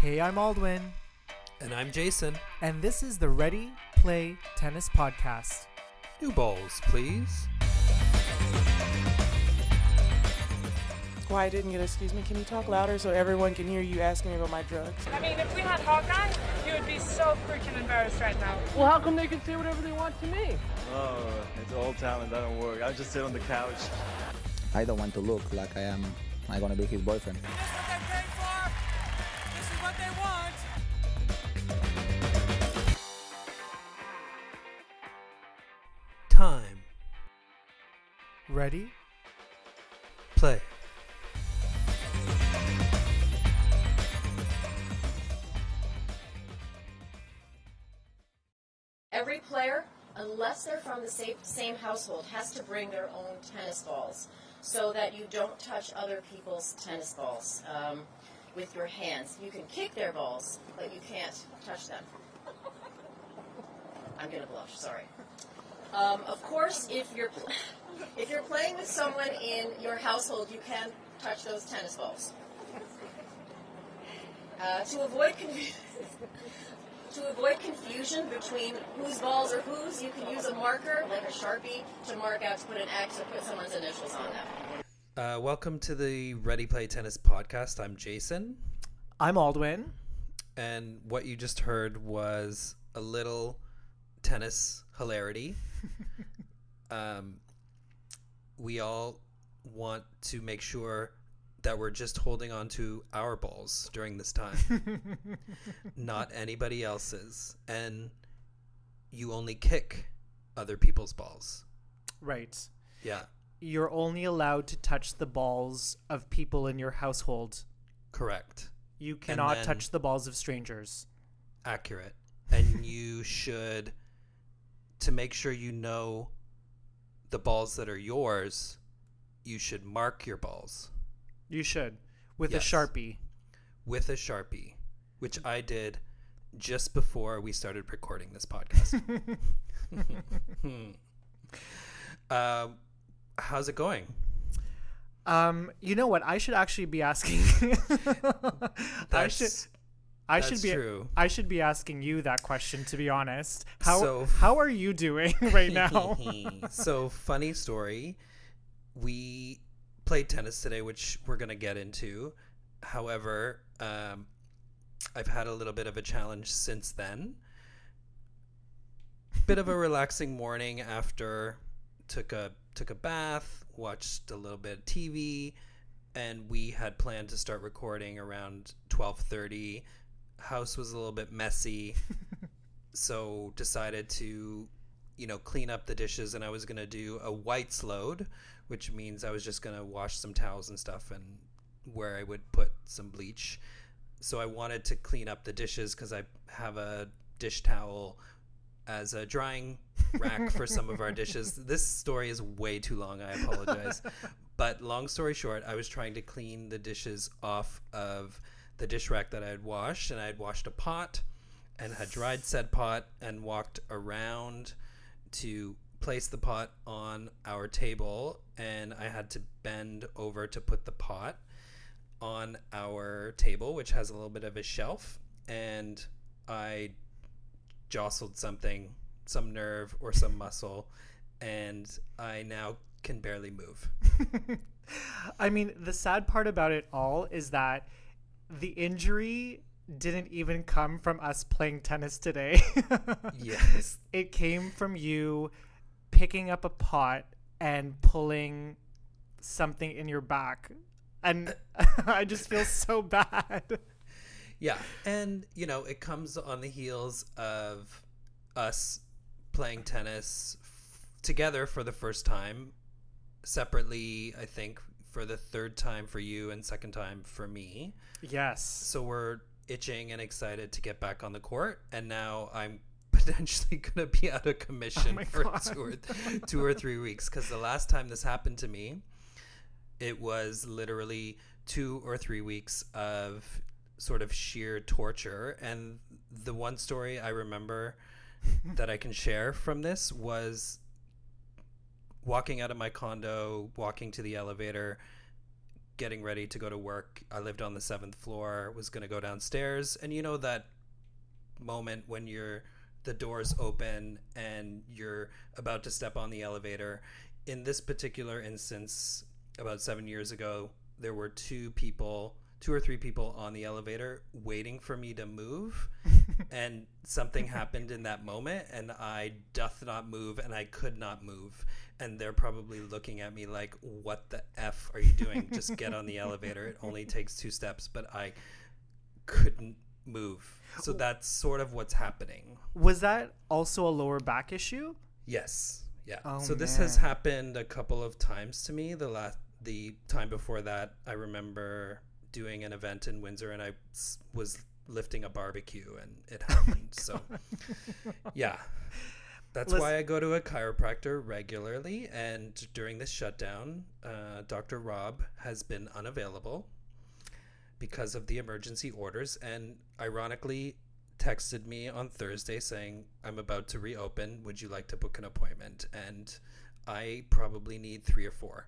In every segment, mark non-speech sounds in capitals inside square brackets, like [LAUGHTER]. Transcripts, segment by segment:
Hey, I'm Aldwin, And I'm Jason. and this is the Ready Play Tennis Podcast. New balls, please. Why I didn't get excuse me? Can you talk louder so everyone can hear you asking me about my drugs? I mean, if we had Hawkeye, you would be so freaking embarrassed right now. Well, how come they can say whatever they want to me? Oh, it's old talent. That don't work. I just sit on the couch. I don't want to look like I am I'm gonna be his boyfriend. Ready? Play. Every player, unless they're from the same, same household, has to bring their own tennis balls so that you don't touch other people's tennis balls um, with your hands. You can kick their balls, but you can't touch them. I'm gonna blush. Sorry. Um, of course, if you're pl- [LAUGHS] if you're playing with someone in your household, you can touch those tennis balls. Uh, to avoid confusion. [LAUGHS] To avoid confusion between whose balls are whose, you can use a marker, like a Sharpie, to mark out to put an X or put someone's initials on them. Uh, welcome to the Ready Play Tennis podcast. I'm Jason. I'm Aldwin. And what you just heard was a little tennis hilarity. [LAUGHS] um, we all want to make sure that we're just holding on to our balls during this time, [LAUGHS] not anybody else's. And you only kick other people's balls. Right. Yeah, You're only allowed to touch the balls of people in your household. correct. You cannot touch the balls of strangers. accurate and you [LAUGHS] should to make sure you know the balls that are yours you should mark your balls You should. With Yes. a Sharpie. with a sharpie which i did just before we started recording this podcast um, [LAUGHS] [LAUGHS] how's it going Um, you know what? I should actually be asking. [LAUGHS] I should. I that's should be. true. I should be asking you that question. To be honest, how So- how are you doing [LAUGHS] right now? [LAUGHS] so funny story we played tennis today which we're going to get into however um, i've had a little bit of a challenge since then bit of a [LAUGHS] relaxing morning after took a took a bath watched a little bit of tv and we had planned to start recording around 12:30 house was a little bit messy [LAUGHS] so decided to you know clean up the dishes and i was going to do a whites load which means i was just going to wash some towels and stuff and where i would put some bleach. So i wanted to clean up the dishes because i have a dish towel as a drying rack for some of our dishes. [LAUGHS] This story is way too long i apologize. [LAUGHS] But long story short i was trying to clean the dishes off of the dish rack that i had washed and i had washed a pot and had dried said pot and walked around to place the pot on our table and I had to bend over to put the pot on our table which has a little bit of a shelf and I jostled something some nerve or some muscle and I now can barely move. [LAUGHS] I mean, the sad part about it all is that the injury didn't even come from us playing tennis today. [LAUGHS] Yes. It came from you picking up a pot and pulling something in your back. And [LAUGHS] I just feel so bad. Yeah, and you know, it comes on the heels of us playing tennis f- together for the first time, separately, I think for the third time for you and second time for me. Yes. So we're itching and excited to get back on the court, and now I'm [LAUGHS] potentially going to be out of commission [LAUGHS] oh my for God. two or two or three weeks because the last time this happened to me, it was literally two or three weeks of sort of sheer torture. And the one story I remember [LAUGHS] that I can share from this was walking out of my condo, walking to the elevator, getting ready to go to work. I lived on the seventh floor, was going to go downstairs. And you know that moment when you're the doors open and you're about to step on the elevator. In this particular instance, about seven years ago, there were two people, two or three people on the elevator waiting for me to move. [LAUGHS] and something happened in that moment, and I doth not move, and I could not move. And they're probably looking at me like, What the F are you doing? Just get on the [LAUGHS] elevator. It only takes two steps. But I couldn't move. So that's sort of what's happening. Was that also a lower back issue? Yes. Yeah. Oh, so this has happened a couple of times to me. The last the time before that, I remember doing an event in Windsor and I was lifting a barbecue and it [LAUGHS] oh happened. so yeah. That's Lis- why I go to a chiropractor regularly and during this shutdown, uh, Dr. Rob has been unavailable because of the emergency orders and ironically texted me on Thursday saying I'm about to reopen would you like to book an appointment and I probably need 3 or 4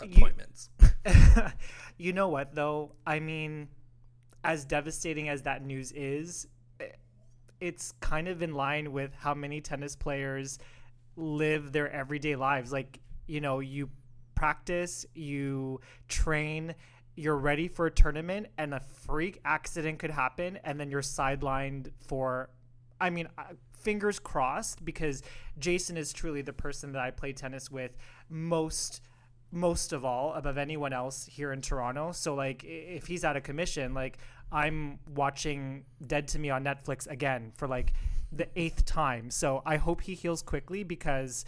appointments [LAUGHS] you know what though? I mean, as devastating as that news is, it's kind of in line with how many tennis players live their everyday lives. Like, you know, you practice, you train, you're ready for a tournament, and a freak accident could happen, and then you're sidelined for. I mean, uh, fingers crossed because Jason is truly the person that I play tennis with most most of all above anyone else here in Toronto. So like if he's out of commission, like I'm watching Dead to Me on Netflix again for like the eighth time. So I hope he heals quickly because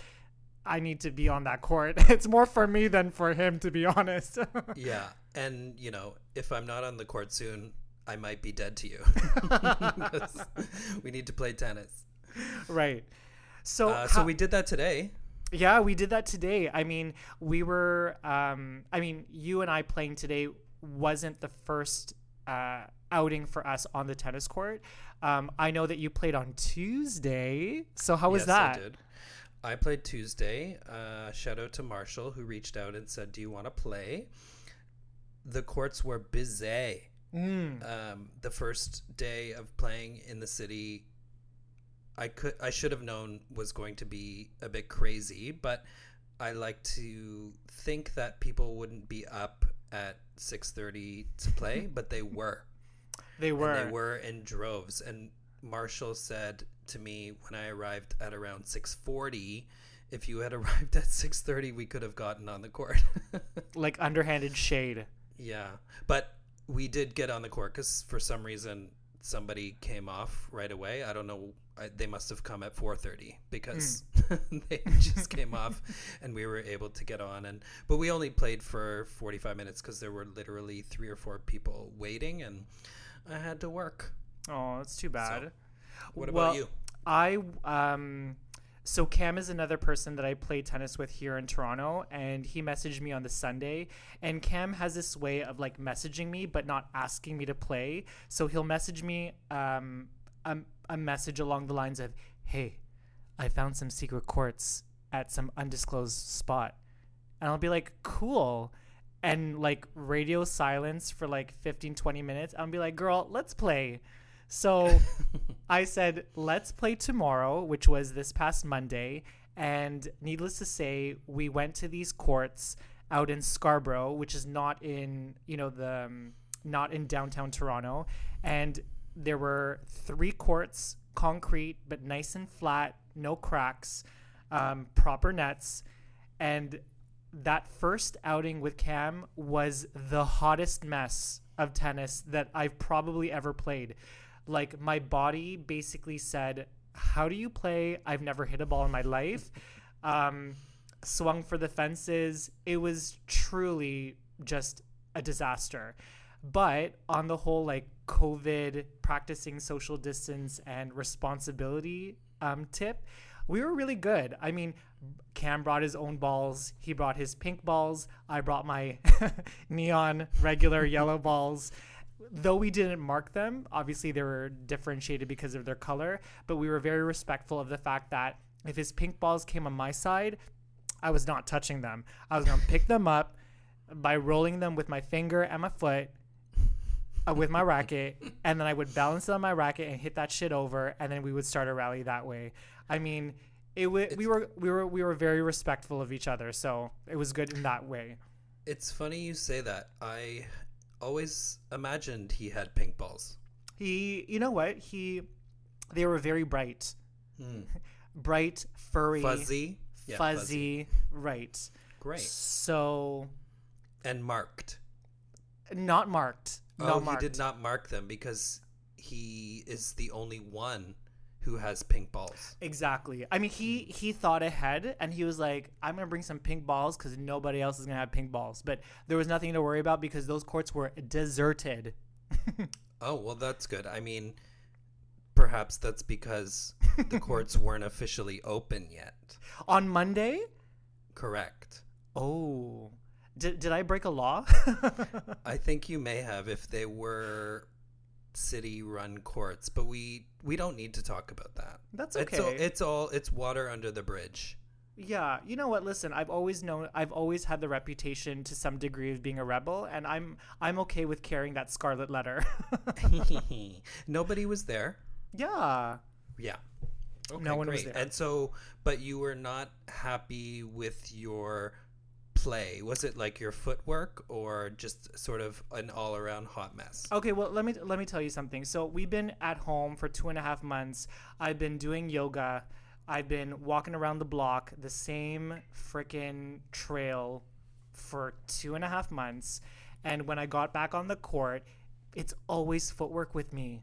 I need to be on that court. [LAUGHS] It's more for me than for him to be honest. [LAUGHS] yeah and you know if I'm not on the court soon I might be dead to you. [LAUGHS] we need to play tennis right. So uh, so how- we did that today Yeah, we did that today. I mean, we were. Um, I mean, you and I playing today wasn't the first uh, outing for us on the tennis court. Um, I know that you played on Tuesday. So how was yes, that? I did. I played Tuesday. Uh, shout out to Marshall who reached out and said, "Do you want to play?" The courts were busy. Mm. Um, the first day of playing in the city, I could I should have known was going to be a bit crazy, but I like to think that people wouldn't be up at six thirty to play, but they were. [LAUGHS] They were. And they were in droves. And Marshall said to me when I arrived at around 6:40, if you had [LAUGHS] arrived at 6:30, we could have gotten on the court. [LAUGHS] like underhanded shade. yeah, but we did get on the court because for some reason somebody came off right away. I don't know. I, they must have come at 4:30 because [LAUGHS] they just came off, [LAUGHS] and we were able to get on. And but we only played for 45 minutes because there were literally three or four people waiting, and I had to work. Oh, that's too bad. What Well, about you? I um so Cam is another person that I play tennis with here in Toronto and he messaged me on the Sunday and Cam has this way of like messaging me but not asking me to play. So he'll message me um a, a message along the lines of, "Hey, I found some secret courts at some undisclosed spot." And I'll be like, "Cool." And like radio silence for like 15 20 minutes. I'll be like, "Girl, let's play." So [LAUGHS] I said, let's play tomorrow, which was this past Monday. And needless to say, we went to these courts out in Scarborough, which is not in, you know, the um, not in downtown Toronto. And there were three courts, concrete, but nice and flat, no cracks, um, proper nets. And that first outing with Cam was the hottest mess of tennis that I've probably ever played. Like my body basically said, "How do you play? I've never hit a ball in my life." Um, swung for the fences. It was truly just a disaster. But on the whole, like COVID, practicing social distance and responsibility um, tip, we were really good. I mean, Cam brought his own balls. He brought his pink balls. I brought my [LAUGHS] neon regular [LAUGHS] yellow balls. Though we didn't mark them, obviously they were differentiated because of their color, but we were very respectful of the fact that if his pink balls came on my side, I was not touching them. I was going to pick them up, by rolling them with my finger and my foot with my racket, and then I would balance it on my racket and hit that shit over, and then we would start a rally that way. I mean, it w- we were we were we were very respectful of each other, so it was good in that way. It's funny you say that. I always imagined he had pink balls. He, you know what? He, they were very bright, Hmm. [LAUGHS] bright, furry, Fuzzy. Yeah, fuzzy, right? Great. So And marked. Not marked. oh, not he did not mark them because he is the only one who has pink balls. Exactly. I mean, he he thought ahead and he was like, "I'm gonna bring some pink balls because nobody else is gonna have pink balls." But there was nothing to worry about because those courts were deserted. [LAUGHS] Oh, well, that's good. I mean, perhaps that's because the [LAUGHS] courts weren't officially open yet. On Monday, Correct. oh, did did I break a law? [LAUGHS] I think you may have if they were city run courts, but we we don't need to talk about that. That's It's all, okay. it's all it's water under the bridge. Yeah, you know what? Listen, I've always known, I've always had the reputation to some degree of being a rebel, and I'm I'm okay with carrying that scarlet letter. [LAUGHS] [LAUGHS] Nobody was there. yeah. Yeah. Okay, No one was there. And so, but you were not happy with your play. Was it like your footwork or just sort of an all around hot mess? Okay, well let me let me tell you something. So we've been at home for two and a half months. I've been doing yoga. I've been walking around the block, the same freaking trail for two and a half months. And when I got back on the court, it's always footwork with me.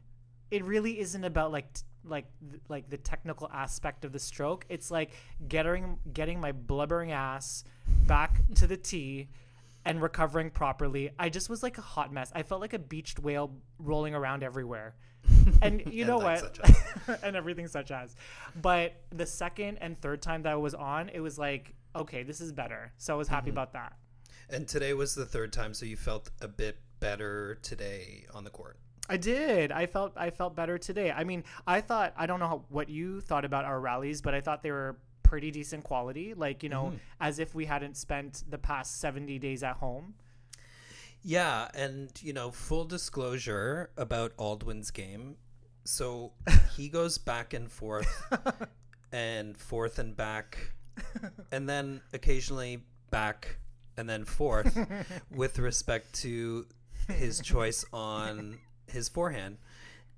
It really isn't about like t- like th- like the technical aspect of the stroke. It's like getting getting my blubbering ass back to the tee and recovering properly. I just was like a hot mess. I felt like a beached whale rolling around everywhere. [LAUGHS] And you And know what? [LAUGHS] and everything such as. But the second and third time that I was on, it was like, okay, this is better. So I was happy Mm-hmm. about that. And today was the third time, so you felt a bit better today on the court. I did. I felt I felt better today. I mean, I thought I don't know how, what you thought about our rallies, but I thought they were pretty decent quality. Like you know, mm-hmm. as if we hadn't spent the past seventy days at home. Yeah, and you know, full disclosure about Aldwin's game. So [LAUGHS] he goes back and forth [LAUGHS] and forth and back and then occasionally back and then forth [LAUGHS] with respect to his choice on his forehand.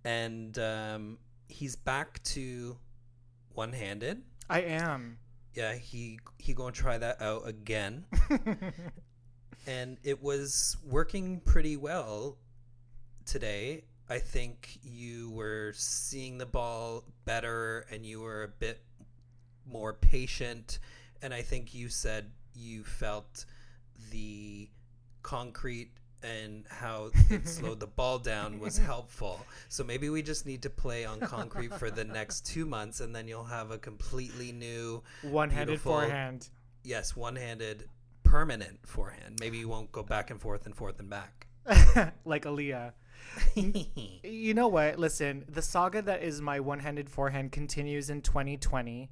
And um, he's back to one-handed. I am. Yeah, he he gonna try that out again. [LAUGHS] and it was working pretty well today. I think you were seeing the ball better and you were a bit more patient. And I think you said you felt the concrete and how [LAUGHS] it slowed the ball down was helpful. So maybe we just need to play on concrete for the next two months and then you'll have a completely new One-handed forehand. yes, one-handed permanent forehand. Maybe you won't go back and forth and forth and back. [LAUGHS] like Aaliyah. [LAUGHS] You know what? Listen, the saga that is my one-handed forehand continues in 2020.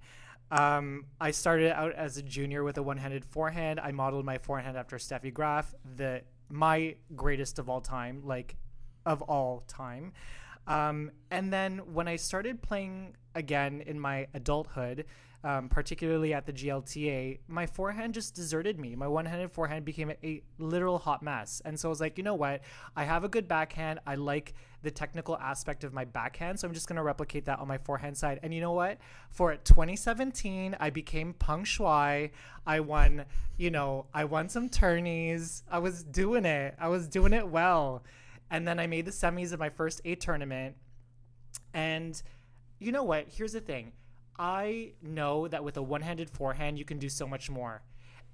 Um, I started out as a junior with a one-handed forehand. I modeled my forehand after Steffi Graf, the my greatest of all time, like of all time. Um, and then when I started playing again in my adulthood, um, particularly at the GLTA, my forehand just deserted me. My one handed forehand became a, literal hot mess. And so I was like, you know what? I have a good backhand. I like the technical aspect of my backhand. So I'm just going to replicate that on my forehand side. And you know what? For 2017, I became Peng Shuai. I won, you know, I won some tourneys. I was doing it. I was doing it well. And then I made the semis of my first A tournament. And you know what? Here's the thing. I know that with a one-handed forehand, you can do so much more.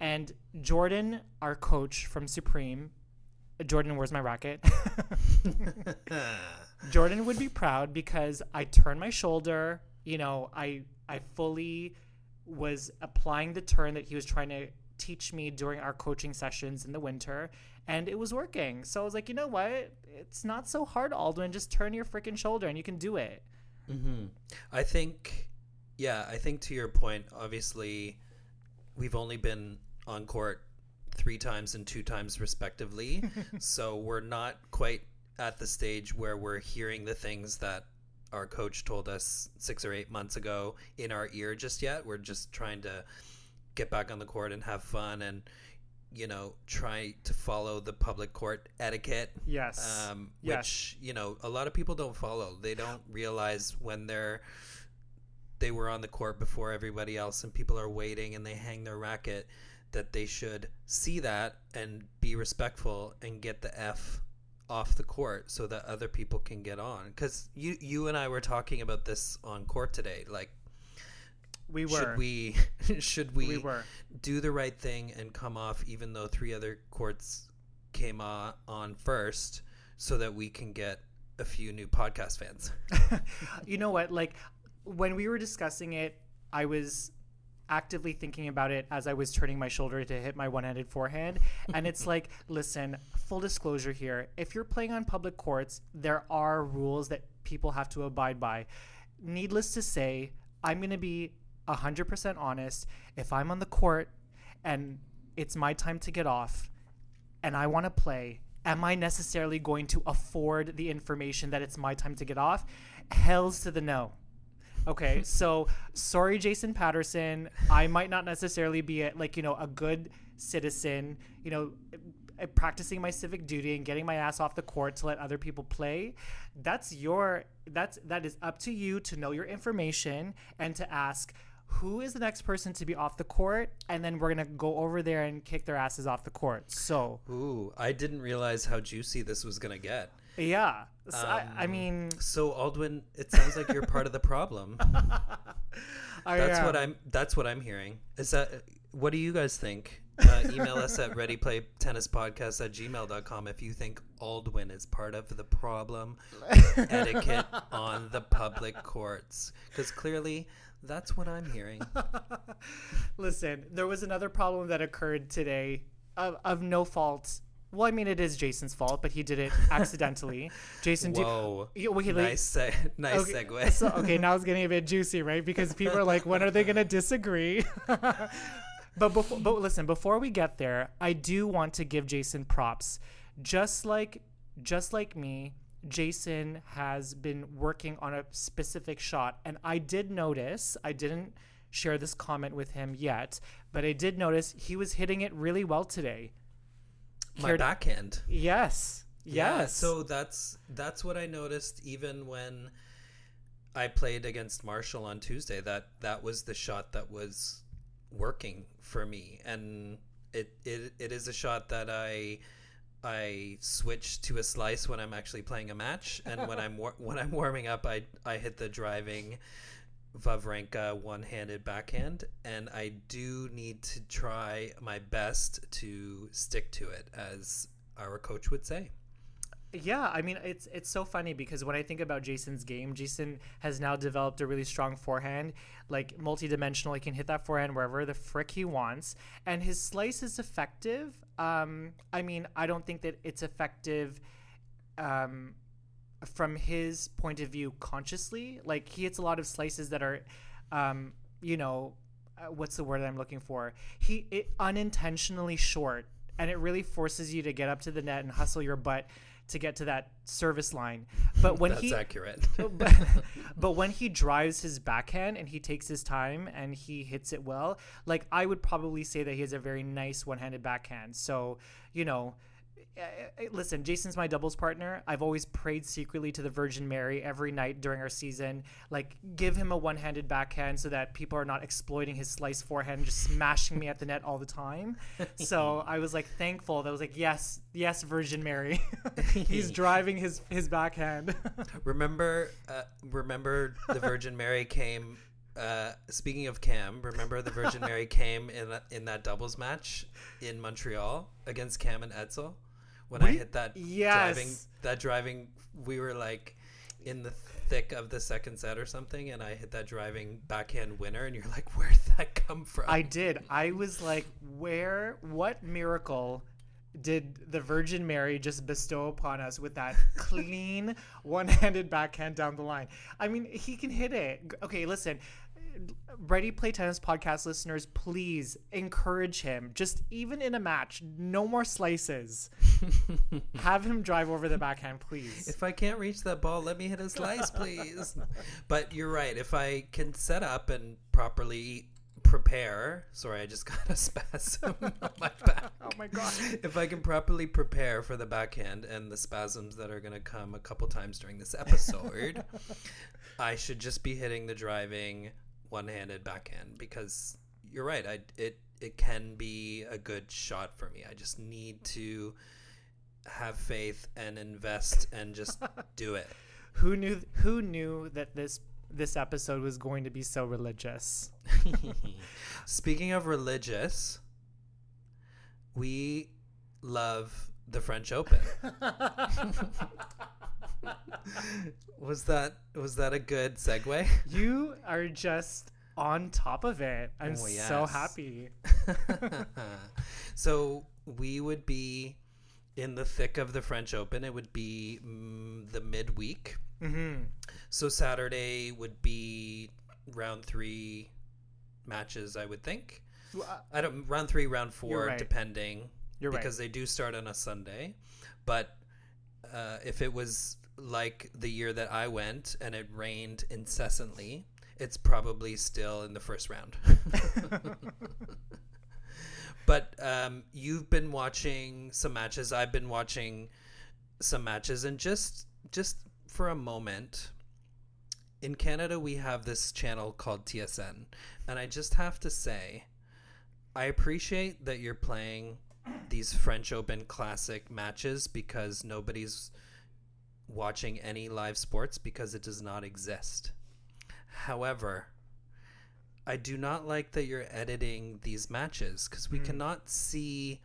And Jordan, our coach from Supreme, Jordan, where's my racket? [LAUGHS] [LAUGHS] Jordan would be proud because I turned my shoulder. You know, I I fully was applying the turn that he was trying to teach me during our coaching sessions in the winter, and it was working. So I was like, you know what? It's not so hard, Aldwin. Just turn your freaking shoulder, and you can do it. Mm-hmm. I think, yeah, I think to your point, obviously, we've only been on court three times and two times respectively. [LAUGHS] so we're not quite at the stage where we're hearing the things that our coach told us six or eight months ago in our ear just yet. We're just trying to get back on the court and have fun and you know try to follow the public court etiquette Yes. um, Yes. which you know a lot of people don't follow. They don't realize when they're they were on the court before everybody else, and people are waiting, and they hang their racket. That they should see that and be respectful and get the f off the court so that other people can get on. Because you you and I were talking about this on court today. Like, we were. should we [LAUGHS] should we, We were. do the right thing and come off even though three other courts came on, on first so that we can get a few new podcast fans [LAUGHS] you know what? Like when we were discussing it, I was actively thinking about it as I was turning my shoulder to hit my one-handed forehand, and it's [LAUGHS] like, listen, full disclosure here: if you're playing on public courts, there are rules that people have to abide by. Needless to say, I'm going to be 100% honest. If I'm on the court and it's my time to get off, and I want to play, am I necessarily going to afford the information that it's my time to get off? Hells to the no. Okay, so sorry, Jason Patterson. I might not necessarily be a, like you know a good citizen. You know, uh, practicing my civic duty and getting my ass off the court to let other people play. That's your that's that is up to you to know your information and to ask who is the next person to be off the court, and then we're gonna go over there and kick their asses off the court. So ooh i didn't realize how juicy this was gonna get yeah, So I, I Um, mean, so aldwin it sounds like you're part of the problem. [LAUGHS] I that's am. what i'm that's what i'm hearing. Is that what do you guys think? Uh, email us at readyplaytennispodcast at gmail.com if you think aldwin is part of the problem. [LAUGHS] Etiquette on the public courts. Because clearly that's what i'm hearing. [LAUGHS] Listen, there was another problem that occurred today of, of no fault. Well, I mean, it is Jason's fault, but he did it [LAUGHS] accidentally. Jason, do- Whoa. Yeah, wait, like- nice se- nice okay, segue. [LAUGHS] So, okay, now it's getting a bit juicy, right? Because people are like, when are they going to disagree? [LAUGHS] but before, but listen, before we get there, I do want to give Jason props. Just like, just like me, Jason has been working on a specific shot, and I did notice. I didn't share this comment with him yet, but I did notice he was hitting it really well today. My backhand. Yes. Yeah, Yes. so that's that's what I noticed even when I played against Marshall on Tuesday. That that was the shot that was working for me, and it it, it is a shot that I I switch to a slice when I'm actually playing a match, and when I'm war- when I'm warming up, I I hit the driving Wawrinka one-handed backhand, and I do need to try my best to stick to it, as our coach would say. Yeah, I mean it's it's so funny because when I think about Jason's game, Jason has now developed a really strong forehand, like multi-dimensional. He can hit that forehand wherever the frick he wants, and his slice is effective. Um, I mean, I don't think that it's effective, um, from his point of view consciously. Like he hits a lot of slices that are, um, you know, uh, what's the word I'm looking for? He it unintentionally short, and it really forces you to get up to the net and hustle your butt to get to that service line. But when That's he accurate. [LAUGHS] but, but when he drives his backhand and he takes his time and he hits it well, like I would probably say that he has a very nice one-handed backhand. So, you know, listen, Jason's my doubles partner. I've always prayed secretly to the Virgin Mary every night during our season. Like, give him a one-handed backhand so that people are not exploiting his slice forehand and just smashing me at the net all the time. So [LAUGHS] I was like thankful. That I was like, yes, yes, Virgin Mary. [LAUGHS] He's [LAUGHS] driving his his backhand. remember, uh, remember the Virgin Mary came. Uh, speaking of Cam, remember the Virgin Mary came in in that doubles match in Montreal against Cam and Edsel when I hit that Yes. driving that driving. We were like in the thick of the second set or something, and I hit that driving backhand winner, and you're like, where'd that come from? I did. I was like, where, what miracle did the Virgin Mary just bestow upon us with that clean [LAUGHS] one handed backhand down the line? I mean, he can hit it. Okay, listen. Ready Play Tennis podcast listeners, please encourage him. Just even in a match, no more slices. [LAUGHS] Have him drive over the backhand, please. If I can't reach that ball, let me hit a slice, please. but you're right. If I can set up and properly prepare, sorry, I just got a [LAUGHS] spasm on my back. oh my god. If I can properly prepare for the backhand and the spasms that are going to come a couple times during this episode, [LAUGHS] I should just be hitting the driving one-handed backhand because you're right. I it it can be a good shot for me. I just need to have faith and invest and just [LAUGHS] do it. Who knew who knew that this this episode was going to be so religious? [LAUGHS] Speaking of religious, we love the French Open. [LAUGHS] was that was that a good segue? You are just on top of it. I'm Oh, so happy. so we would be in the thick of the French Open. It would be mm, the midweek. hmm So Saturday would be round three matches, I would think. I don't round three, round four, right. depending. You're right. because they do start on a Sunday. But uh, if it was like the year that I went and it rained incessantly, it's probably still in the first round. [LAUGHS] [LAUGHS] [LAUGHS] but um, you've been watching some matches. I've been watching some matches, and just just for a moment, in Canada we have this channel called TSN, and I just have to say, I appreciate that you're playing these French Open Classic matches because nobody's watching any live sports because it does not exist. However, I do not like that you're editing these matches because we hmm. cannot see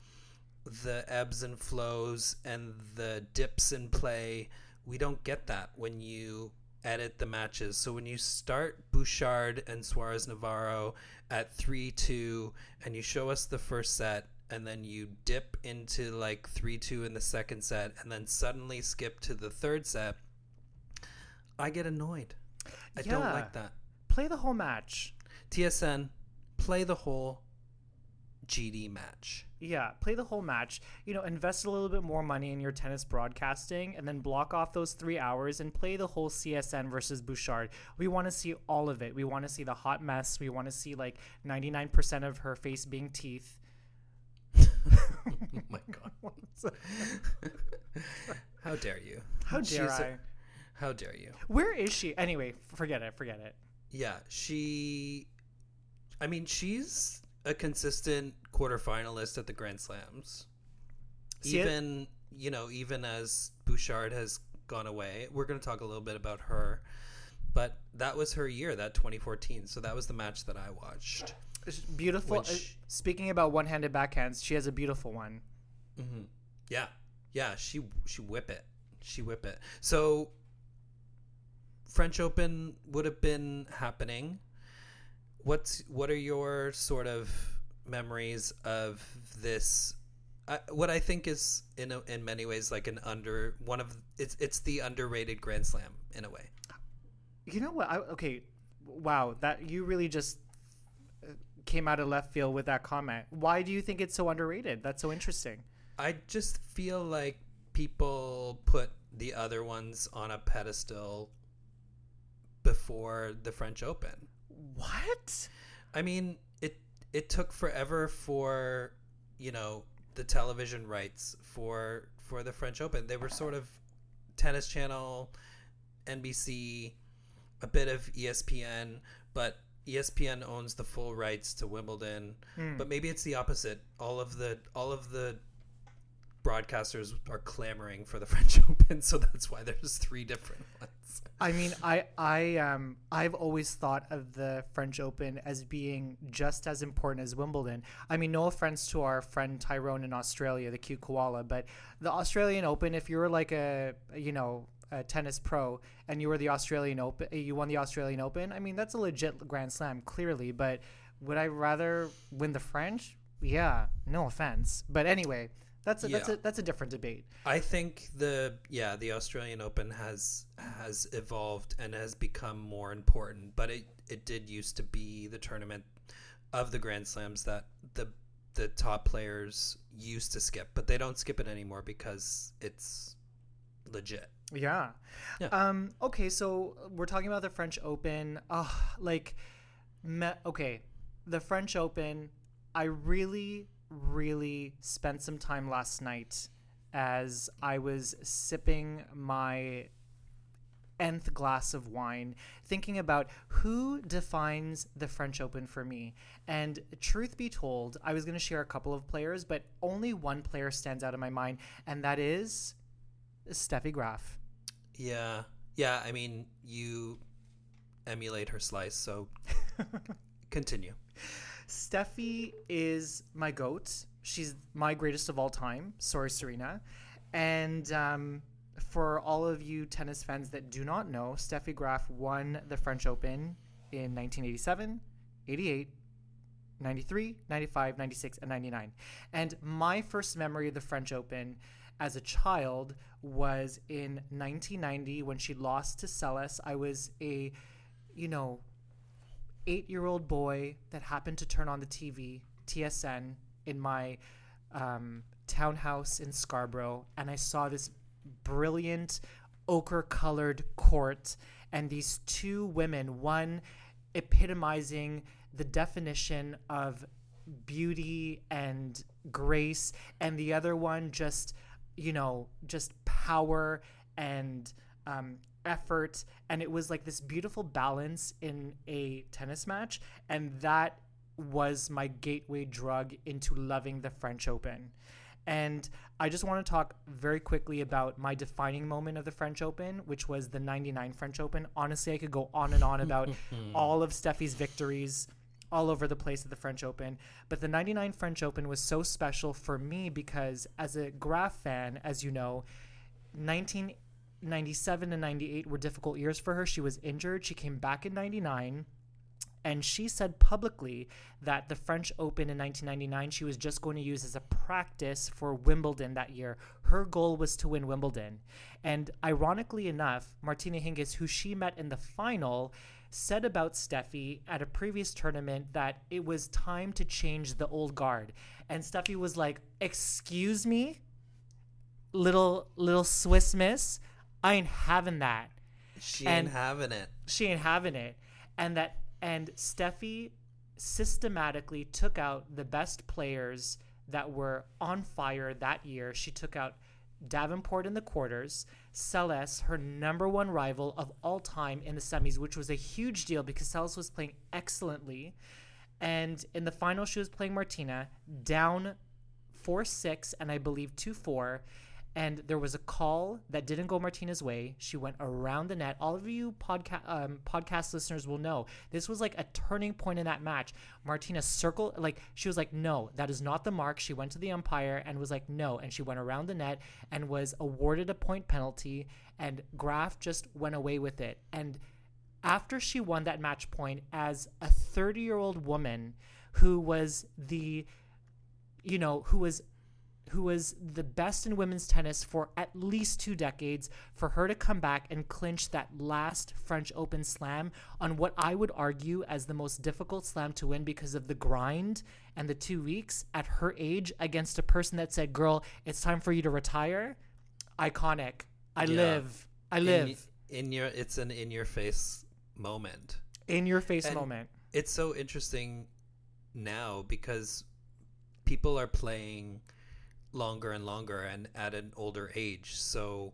the ebbs and flows and the dips in play. We don't get that when you edit the matches. So when you start Bouchard and Suarez Navarro at 3 2 and you show us the first set and then you dip into like 3 2 in the second set and then suddenly skip to the third set, I get annoyed. I don't like that. Play the whole match. TSN, play the whole GD match. Yeah, play the whole match. You know, invest a little bit more money in your tennis broadcasting and then block off those three hours and play the whole CSN versus Bouchard. We want to see all of it. We want to see the hot mess. We want to see like 99% of her face being teeth. [LAUGHS] oh my god. [LAUGHS] How dare you? How She's dare a- I? how dare you? Where is she? Anyway, forget it. Forget it. Yeah, she I mean, she's a consistent quarterfinalist at the Grand Slams. See it? even, you know, even as Bouchard has gone away. We're going to talk a little bit about her. But that was her year, that 2014. So that was the match that I watched. It's Beautiful. uh, Which- speaking about one-handed backhands, she has a beautiful one. hmm Yeah, yeah. She she whip it. She whip it. So French Open would have been happening. What's what are your sort of memories of this? What I think is in a, in many ways like an under one of it's it's the underrated Grand Slam in a way. You know what? I, okay, wow, that you really just uh, came out of left field with that comment. Why do you think it's so underrated? That's so interesting. I just feel like people put the other ones on a pedestal before the French Open. What? I mean, it it took forever for you know the television rights for for the French Open. They were sort of Tennis Channel, NBC, a bit of ESPN, but ESPN owns the full rights to Wimbledon. Hmm. But maybe it's the opposite. All of the all of the broadcasters are clamoring for the [LAUGHS] French Open, so that's why there's three different ones. I mean, I I um I've always thought of the French Open as being just as important as Wimbledon. I mean, no offense to our friend Tyrone in Australia, the cute koala, but the Australian Open, if you were like a you know a tennis pro and you were the Australian Open, you won the Australian Open. I mean, that's a legit Grand Slam, clearly. But would I rather win the French? Yeah, no offense, but anyway, That's a, that's a that's a different debate. I think the yeah the Australian Open has has evolved and has become more important, but it it did used to be the tournament of the Grand Slams that the the top players used to skip, but they don't skip it anymore because it's legit. Yeah. Yeah. Um. Okay. So we're talking about the French Open. Uh, like, me- okay, the French Open. I really, really spent some time last night as I was sipping my nth glass of wine, thinking about who defines the French Open for me. And truth be told, I was going to share a couple of players, but only one player stands out in my mind, and that is Steffi Graf. Yeah, yeah. I mean, you emulate her slice, so [LAUGHS] continue. Steffi is my goat. She's my greatest of all time. Sorry, Serena. And um, for all of you tennis fans that do not know, Steffi Graf won the French Open in 1987, 88, 93, 95, 96, and 99. And my first memory of the French Open as a child was in 1990 when she lost to Seles. I was a, you know, eight year old boy that happened to turn on the TV, TSN, in my um, townhouse in Scarborough, and I saw this brilliant ochre colored court and these two women, one epitomizing the definition of beauty and grace, and the other one just, you know, just power and um, effort. And it was like this beautiful balance in a tennis match. And that was my gateway drug into loving the French Open. And I just want to talk very quickly about my defining moment of the French Open, which was the 99 French Open. Honestly, I could go on and on about [LAUGHS] all of Steffi's victories all over the place at the French Open. But the 99 French Open was so special for me because, as a Graf fan, as you know, 1997 and 98 were difficult years for her. She was injured. She came back in 99. And she said publicly that the French Open in 1999 she was just going to use as a practice for Wimbledon that year. Her goal was to win Wimbledon. And ironically enough, Martina Hingis, who she met in the final, said about Steffi at a previous tournament that it was time to change the old guard. And Steffi was like, "Excuse me, little little Swiss miss, I ain't having that." She And- ain't having it. she ain't having it and that and steffi systematically took out the best players that were on fire that year she took out davenport in the quarters seles her number one rival of all time in the semis which was a huge deal because seles was playing excellently and in the final she was playing martina down 4-6 and i believe 2-4 and there was a call that didn't go Martina's way. She went around the net. All of you podcast um, podcast listeners will know this was like a turning point in that match. Martina circled, like she was like, "No, that is not the mark." She went to the umpire and was like, "No," and she went around the net and was awarded a point penalty. And Graf just went away with it. And after she won that match point as a 30 year old woman who was the you know who was who was the best in women's tennis for at least two decades, for her to come back and clinch that last French Open slam on what I would argue as the most difficult slam to win because of the grind and the two weeks at her age against a person that said, Girl, it's time for you to retire. Iconic. I Yeah. live. I In- live. in, your. It's an in your face moment. In, your face And moment. It's so interesting now because people are playing longer and longer and at an older age. So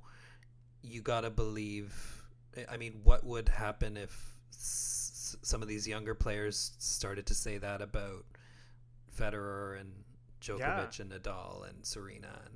you gotta believe. I mean, what would happen if s- some of these younger players started to say that about Federer and Djokovic and Nadal and Serena and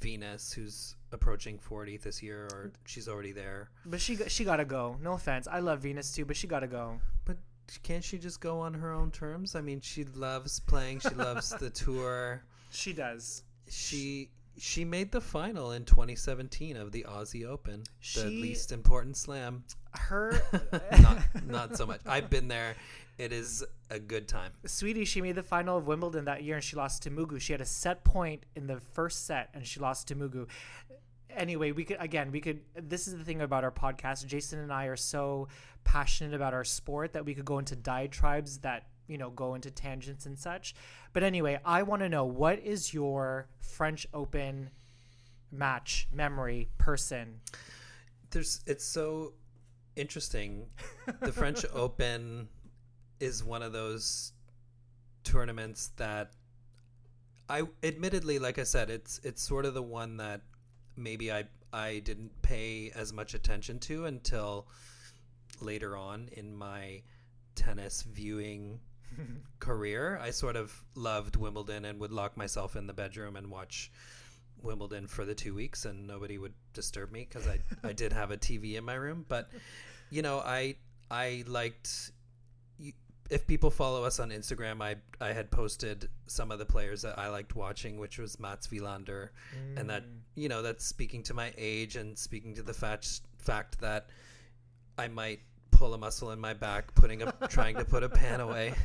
Venus, who's approaching forty this year, or she's already there. But she she gotta go. No offense. I love Venus too, but she gotta go. But can't she just go on her own terms? I mean, she loves playing. She loves the [LAUGHS] tour. She does. She She made the final in 2017 of the Aussie Open, the least important slam. Her [LAUGHS] not, not so much. I've been there. It is a good time. Sweetie, she made the final of Wimbledon that year and she lost to Mugu. She had a set point in the first set and she lost to Mugu. Anyway, we could again, we could this is the thing about our podcast. Jason and I are so passionate about our sport that we could go into diatribes that, you know, go into tangents and such. But anyway, I want to know what is your French Open match memory person? There's it's so interesting. The French [LAUGHS] Open is one of those tournaments that I admittedly like I said it's it's sort of the one that maybe I I didn't pay as much attention to until later on in my tennis viewing career. I sort of loved Wimbledon and would lock myself in the bedroom and watch Wimbledon for the two weeks, and nobody would disturb me because I I did have a TV in my room. But you know, I I liked. If people follow us on Instagram, I I had posted some of the players that I liked watching, which was Mats Wilander, and that mm. you know that's speaking to my age and speaking to the fact fact that I might pull a muscle in my back putting a trying to put a pan away. [LAUGHS]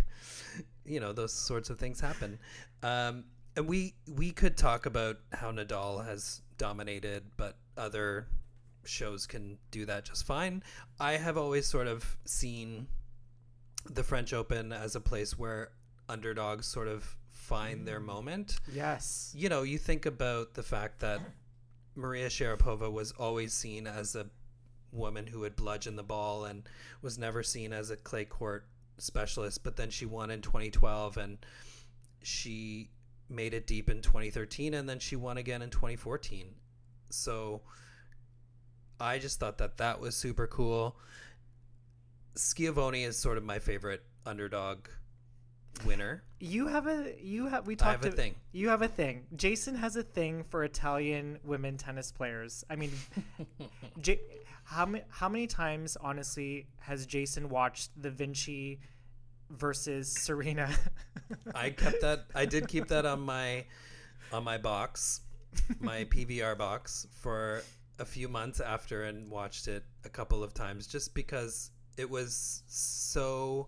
You know, those sorts of things happen. Um, and we we could talk about how Nadal has dominated, but other shows can do that just fine. I have always sort of seen the French Open as a place where underdogs sort of find their moment Yes. you know, you think about the fact that Maria Sharapova was always seen as a woman who would bludgeon the ball and was never seen as a clay court specialist, but then she won in 2012 and she made it deep in 2013 and then she won again in 2014. So I just thought that that was super cool. Schiavone is sort of my favorite underdog winner. You have a you have we I talked have a to- thing. You have a thing. Jason has a thing for Italian women tennis players. I mean, [LAUGHS] J- how many how many times honestly has Jason watched the Vinci versus Serena? [LAUGHS] I kept that. I did keep that on my on my box, my [LAUGHS] PVR box for a few months after, and watched it a couple of times just because it was so.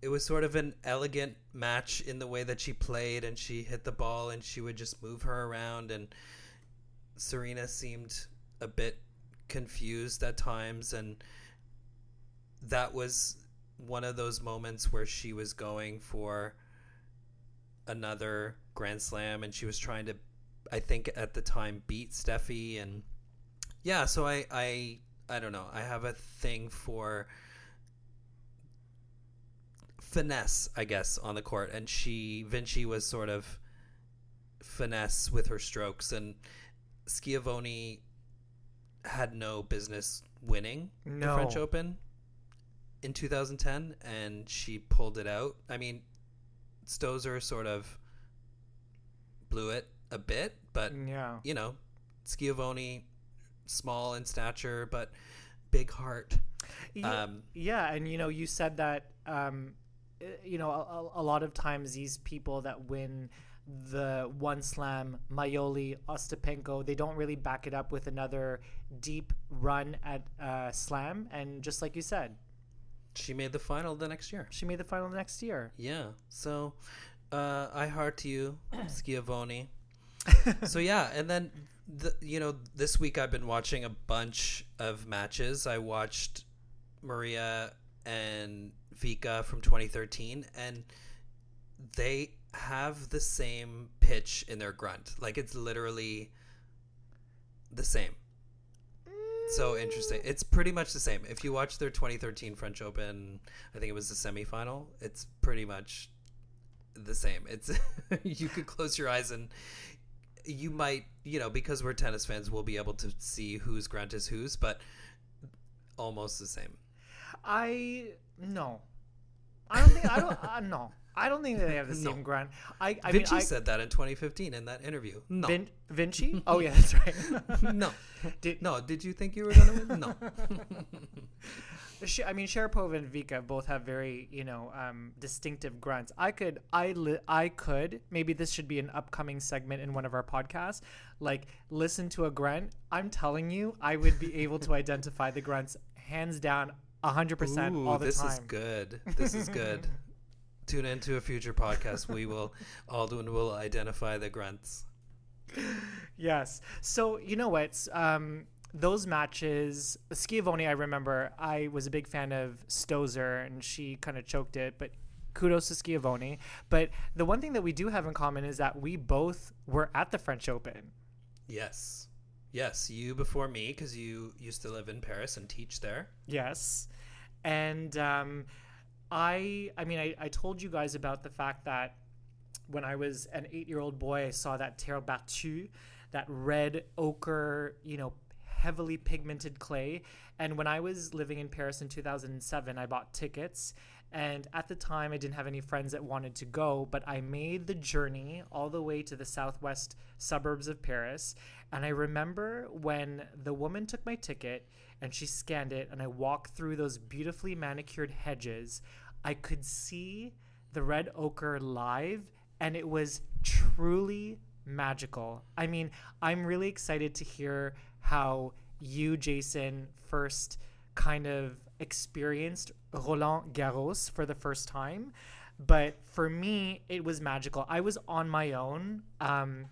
It was sort of an elegant match in the way that she played, and she hit the ball, and she would just move her around, and Serena seemed a bit confused at times, and that was one of those moments where she was going for another Grand Slam and she was trying to I think at the time beat Steffi and yeah, so I I I don't know. I have a thing for finesse, I guess, on the court and she Vinci was sort of finesse with her strokes and Schiavone had no business winning the French Open in 2010 and she pulled it out. I mean, Stosur sort of blew it a bit, but yeah. you know, Schiavone small in stature but big heart. Yeah, Um, yeah, and you know, you said that um, uh, you know a- a lot of times these people that win the one slam, Majoli, Ostapenko, they don't really back it up with another deep run at uh, slam, and just like you said, She made the final the next year. she made the final the next year. Yeah. So uh, I heart you, [COUGHS] Schiavone. [LAUGHS] so yeah, and then the, you know this week I've been watching a bunch of matches. I watched Maria and Vika from 2013, and they have the same pitch in their grunt. Like it's literally the same. So interesting. It's pretty much the same. If you watch their 2013 French Open, I think it was the semifinal. It's pretty much the same. It's [LAUGHS] you could close your eyes and you might, you know, because we're tennis fans, we'll be able to see whose grunt is whose, but almost the same. I no, I don't think I don't uh, no. I don't think they have the [LAUGHS] No. same grunt. I I Vinci mean I, said that in 2015 in that interview. No, Vin, Vinci. [LAUGHS] Oh yeah, that's right. [LAUGHS] no, Did- no. Did you think you were gonna win? No. I mean, Sharapova and Vika both have very, you know, um, distinctive grunts. I could, I, li- I could. Maybe this should be an upcoming segment in one of our podcasts. Like, listen to a grunt. I'm telling you, I would be able to identify the grunts hands down, hundred percent all the this time. This is good. This is good. Tune into a future podcast. We will, [LAUGHS] Aldwin will identify the grunts. Yes. So you know what? Um, those matches, Schiavone. I remember I was a big fan of Stosur, and she kind of choked it, but. Kudos to Schiavone. But the one thing that we do have in common is that we both were at the French Open. Yes. Yes, you before me because you used to live in Paris and teach there. Yes. And um, I, I mean, I, I told you guys about the fact that when I was an eight year old boy, I saw that terre battue, that red ochre, you know, heavily pigmented clay. And when I was living in Paris in 2007, I bought tickets. And at the time, I didn't have any friends that wanted to go, but I made the journey all the way to the southwest suburbs of Paris. And I remember when the woman took my ticket and she scanned it, and I walked through those beautifully manicured hedges, I could see the red ochre live, and it was truly magical. I mean, I'm really excited to hear how you, Jason, first kind of experienced Roland Garros for the first time. But for me, it was magical. I was on my own. Um,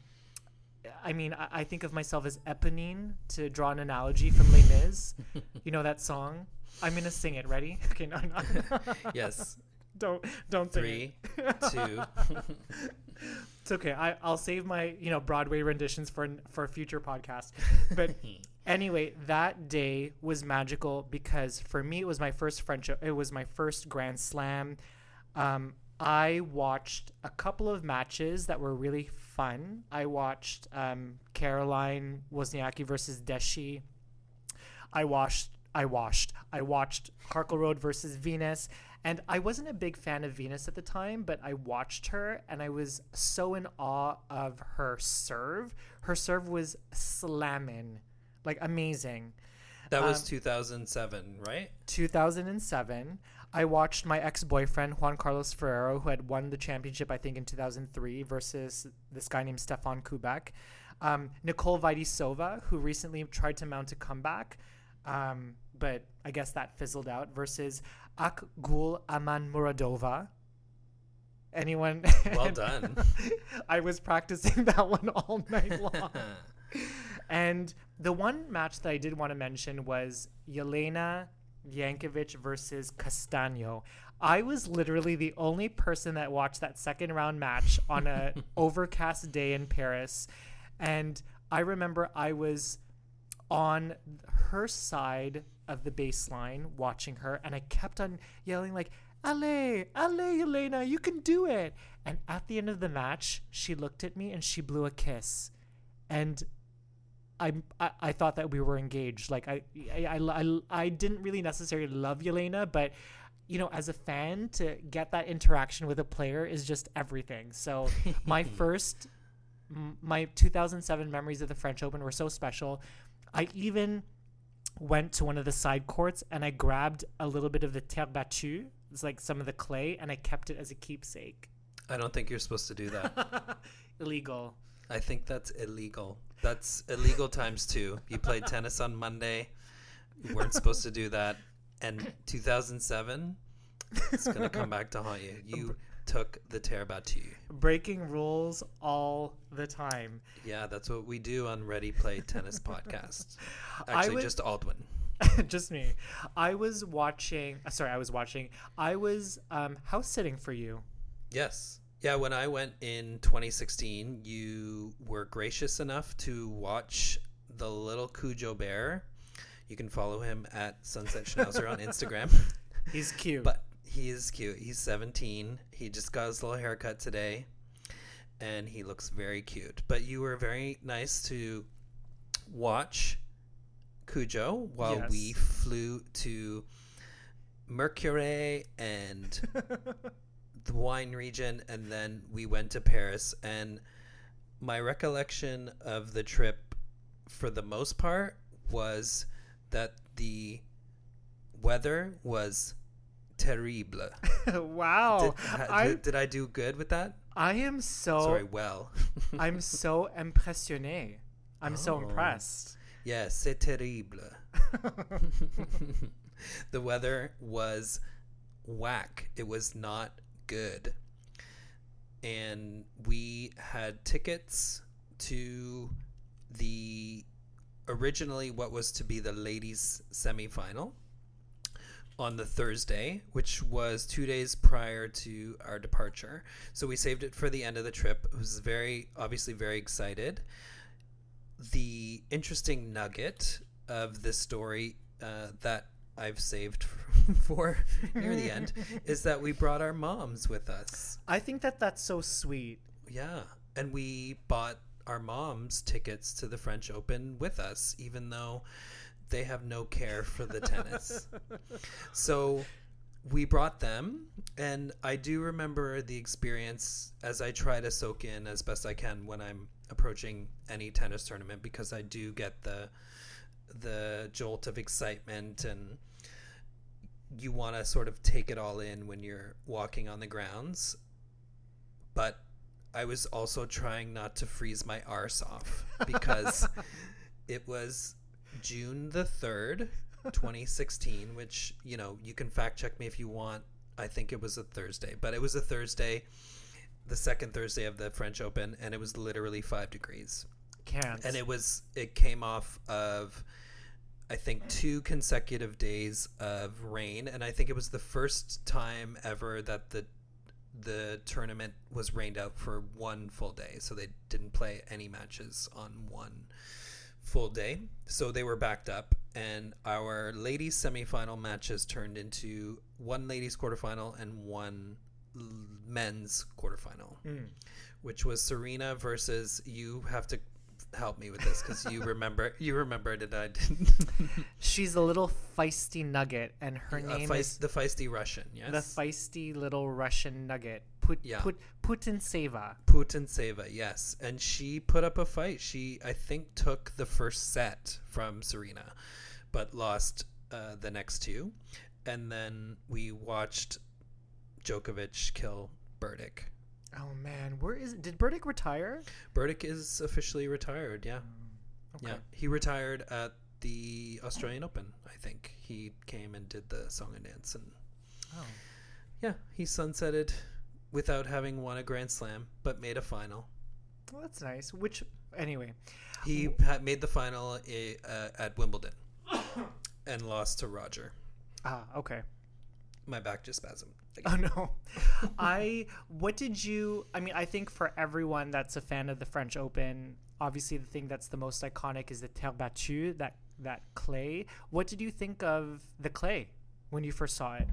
I mean, I, I think of myself as Eponine to draw an analogy from Les Mis. [LAUGHS] you know that song? I'm gonna sing it. Ready? [LAUGHS] Okay, no, no. [LAUGHS] Yes. don't don't sing Three, two. It's okay. I, I'll save my you know Broadway renditions for for a future podcast. But anyway, that day was magical because for me it was my first French. It was my first Grand Slam. Um, I watched a couple of matches that were really fun. I watched um, Caroline Wozniacki versus Dechy. I watched. I watched. I watched Harkleroad versus Venus, and I wasn't a big fan of Venus at the time, but I watched her, and I was so in awe of her serve. Her serve was slamming, like amazing. That was Um, 2007, right? 2007. I watched my ex boyfriend, Juan Carlos Ferrero, who had won the championship, I think, in 2003, versus this guy named Stefan Koubek. Um, Nicole Vaidisova, who recently tried to mount a comeback, um, but I guess that fizzled out, versus Akgul Amanmuradova. Anyone? Well done. [LAUGHS] I was practicing [LAUGHS] that one all night long. [LAUGHS] And the one match that I did want to mention was Jelena Jankovic versus Castano. I was literally the only person that watched that second round match on a [LAUGHS] overcast day in Paris. And I remember I was on her side of the baseline watching her and I kept on yelling like Ale, Ale, Elena, you can do it. And at the end of the match, she looked at me and she blew a kiss. And I, I, I thought that we were engaged. Like I, I, I, I, I didn't really necessarily love Jelena, but you know, as a fan, to get that interaction with a player is just everything. So my [LAUGHS] first, my 2007 memories of the French Open were so special. I even went to one of the side courts and I grabbed a little bit of the terre battue, it's like some of the clay, and I kept it as a keepsake. I don't think you're supposed to do that. [LAUGHS] Illegal. I think that's illegal. That's illegal times two. You played tennis on Monday. You weren't supposed to do that. And 2007, it's going to come back to haunt you. You took the terre battue. Breaking rules all the time. Yeah, that's what we do on Ready Play Tennis [LAUGHS] Podcast. Actually, was- just Aldwin. [LAUGHS] just me. I was watching. Sorry, I was watching. I was um, house sitting for you. Yes. Yeah, when I went in 2016, you were gracious enough to watch the little Cujo bear. You can follow him at Sunset Schnauzer on Instagram. [LAUGHS] He's cute. But he is cute. He's 17. He just got his little haircut today. And he looks very cute. But you were very nice to watch Cujo while Yes. we flew to Mercury and [LAUGHS] the wine region. And then we went to Paris. And my recollection of the trip, for the most part, was that the weather was terrible. [LAUGHS] wow. Did, ha- I, did, I do good with that? I am so Sorry, well. [LAUGHS] I'm [LAUGHS] so impressionné. I'm so Oh. impressed. Yes, c'est terrible. the weather was whack. It was not good. And we had tickets to the originally what was to be the ladies semifinal on the Thursday, which was two days prior to our departure. So we saved it for the end of the trip. I was very, obviously, very excited. The interesting nugget of this story uh, that I've saved [LAUGHS] for near the end [LAUGHS] is that we brought our moms with us. I think that that's so sweet. Yeah. And we bought our moms tickets to the French Open with us, even though they have no care for the tennis. [LAUGHS] so we brought them, and I do remember the experience as I try to soak in as best I can when I'm approaching any tennis tournament because I do get the the jolt of excitement and you want to sort of take it all in when you're walking on the grounds but I was also trying not to freeze my arse off [LAUGHS] because it was June the 3rd, 2016, which, you know, you can fact check me if you want. I think it was a Thursday, but it was a Thursday, the second Thursday of the French Open, and it was literally five degrees. Can't. And it was, it came off of, I think, two consecutive days of rain. And I think it was the first time ever that the the tournament was rained out for one full day, so they didn't play any matches on one full day. So they were backed up, and our ladies semifinal matches turned into one ladies quarterfinal and one l- men's quarterfinal, hmm. which was Serena versus. You have to help me with this because you [LAUGHS] remember you remember it and I didn't. She's a little feisty nugget, and her Uh, name feist- is the feisty Russian, yes. the feisty little Russian nugget. Put Yeah. put Putintseva. Putin Seva, yes. And she put up a fight. She, I think, took the first set from Serena, but lost uh, the next two. And then we watched Djokovic kill Berdych. Oh man, where is did Berdych retire? Berdych is officially retired, yeah. Yeah. He retired at the Australian Open, I think. He came and did the song and dance. And Oh. yeah, he sunsetted without having won a Grand Slam, but made a final. Well, that's nice. Which anyway, He made the final i- uh, at Wimbledon [COUGHS] and lost to Roger. ah okay. My back just spasmed. Oh no. I what did you I mean I think for everyone that's a fan of the French Open, obviously the thing that's the most iconic is the terre battue, that that clay. What did you think of the clay when you first saw it?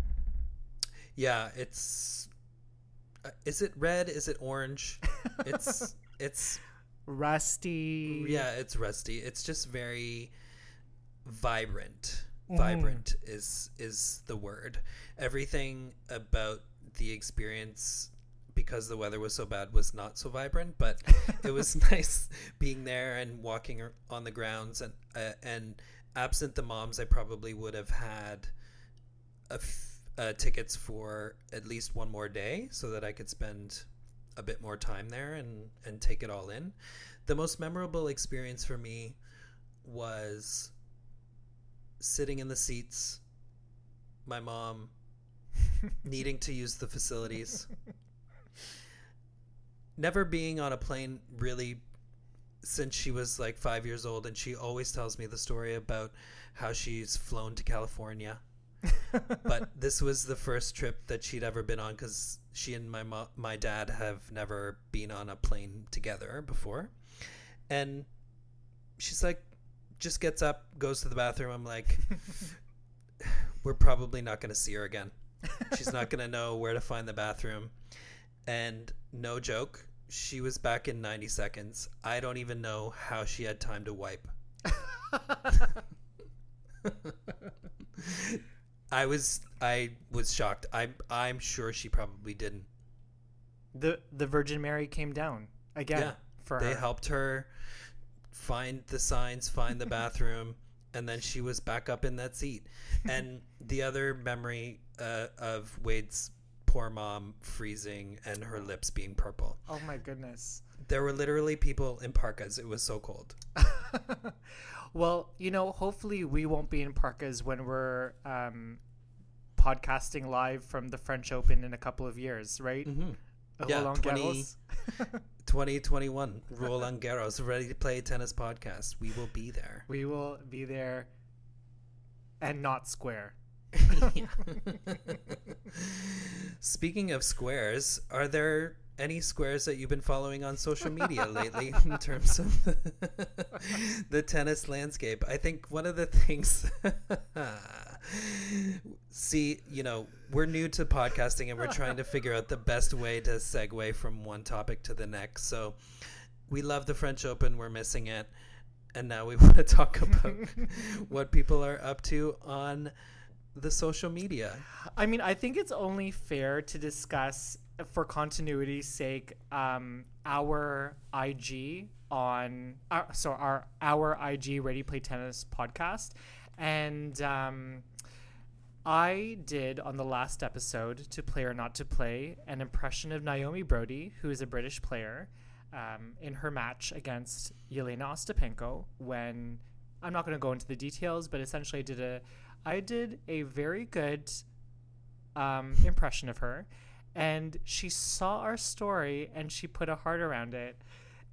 Yeah, it's. Uh, is it red? Is it orange? [LAUGHS] It's it's Rusty. yeah, it's rusty. It's just very vibrant. Mm-hmm. Vibrant is is the word. Everything about the experience because the weather was so bad was not so vibrant, but it was [LAUGHS] nice being there and walking on the grounds and uh, and absent the moms, I probably would have had a f- uh, tickets for at least one more day so that I could spend a bit more time there and and take it all in. The most memorable experience for me was sitting in the seats, my mom [LAUGHS] needing to use the facilities, never being on a plane really since she was like five years old, and she always tells me the story about how she's flown to California. but [LAUGHS] this was the first trip that she'd ever been on because she and my mo- my dad have never been on a plane together before, and she's like, just gets up, goes to the bathroom. I'm like, [LAUGHS] we're probably not going to see her again. She's not going to know where to find the bathroom. And no joke, she was back in 90 seconds. I don't even know how she had time to wipe. [LAUGHS] I was I was shocked. I I'm sure she probably didn't. The the Virgin Mary came down again Yeah, for they her. helped her find the signs, find the [LAUGHS] bathroom, and then she was back up in that seat. [LAUGHS] And the other memory uh, of Wade's poor mom freezing and her lips being purple. Oh my goodness. There were literally people in parkas. It was so cold. [LAUGHS] well, you know, hopefully we won't be in parkas when we're um, podcasting live from the French Open in a couple of years, right? Mm-hmm. Yeah, 20 Garros. 2021 [LAUGHS] Roland Garros Ready to Play Tennis Podcast. We will be there. we will be there and not square. [LAUGHS] [LAUGHS] Speaking of squares, are there any squares that you've been following on social media lately in terms of the tennis landscape? I think one of the things see, you know, we're new to podcasting and we're trying to figure out the best way to segue from one topic to the next. So we love the French Open, we're missing it. And now we [LAUGHS] want to talk about [LAUGHS] what people are up to on the social media. I mean, I think it's only fair to discuss, for continuity's sake, um, our IG on, uh, so our our IG Ready Play Tennis podcast, and um, I did on the last episode to play or not to play an impression of Naomi Broady, who is a British player, um, in her match against Jelena Ostapenko. When I'm not going to go into the details, but essentially I did a I did a very good um, impression of her, and she saw our story and she put a heart around it.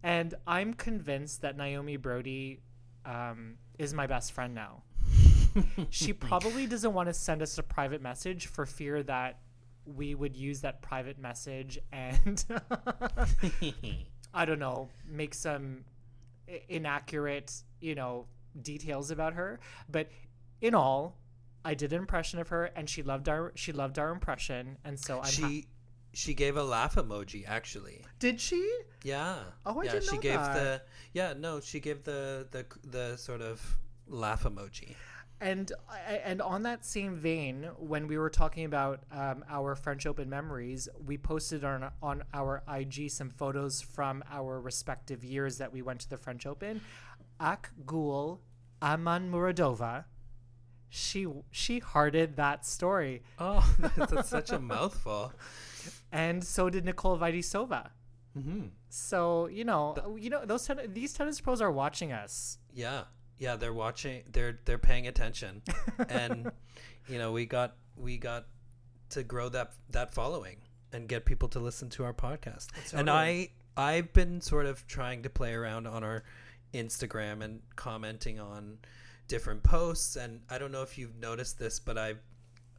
And I'm convinced that Naomi Broady um, is my best friend now. [LAUGHS] she probably doesn't want to send us a private message for fear that we would use that private message and [LAUGHS] I don't know, make some inaccurate, you know, details about her. But in all, I did an impression of her, and she loved our she loved our impression, and so I'm. ha- she she gave a laugh emoji actually. did she? Yeah. Oh, I yeah, didn't she know gave that. the Yeah, no, she gave the the the sort of laugh emoji. And and on that same vein, when we were talking about um, our French Open memories, we posted on on our IG some photos from our respective years that we went to the French Open. Ak Gul Aman Muradova, she she hearted that story, Oh, [LAUGHS] that's, that's such a [LAUGHS] mouthful. and so did Nicole Vaidisova. hmm So you know, you know those ten- these tennis pros are watching us. Yeah. Yeah, they're watching they're they're paying attention. and [LAUGHS] you know, we got we got to grow that that following and get people to listen to our podcast. And I I've been sort of trying to play around on our Instagram and commenting on different posts and I don't know if you've noticed this, but I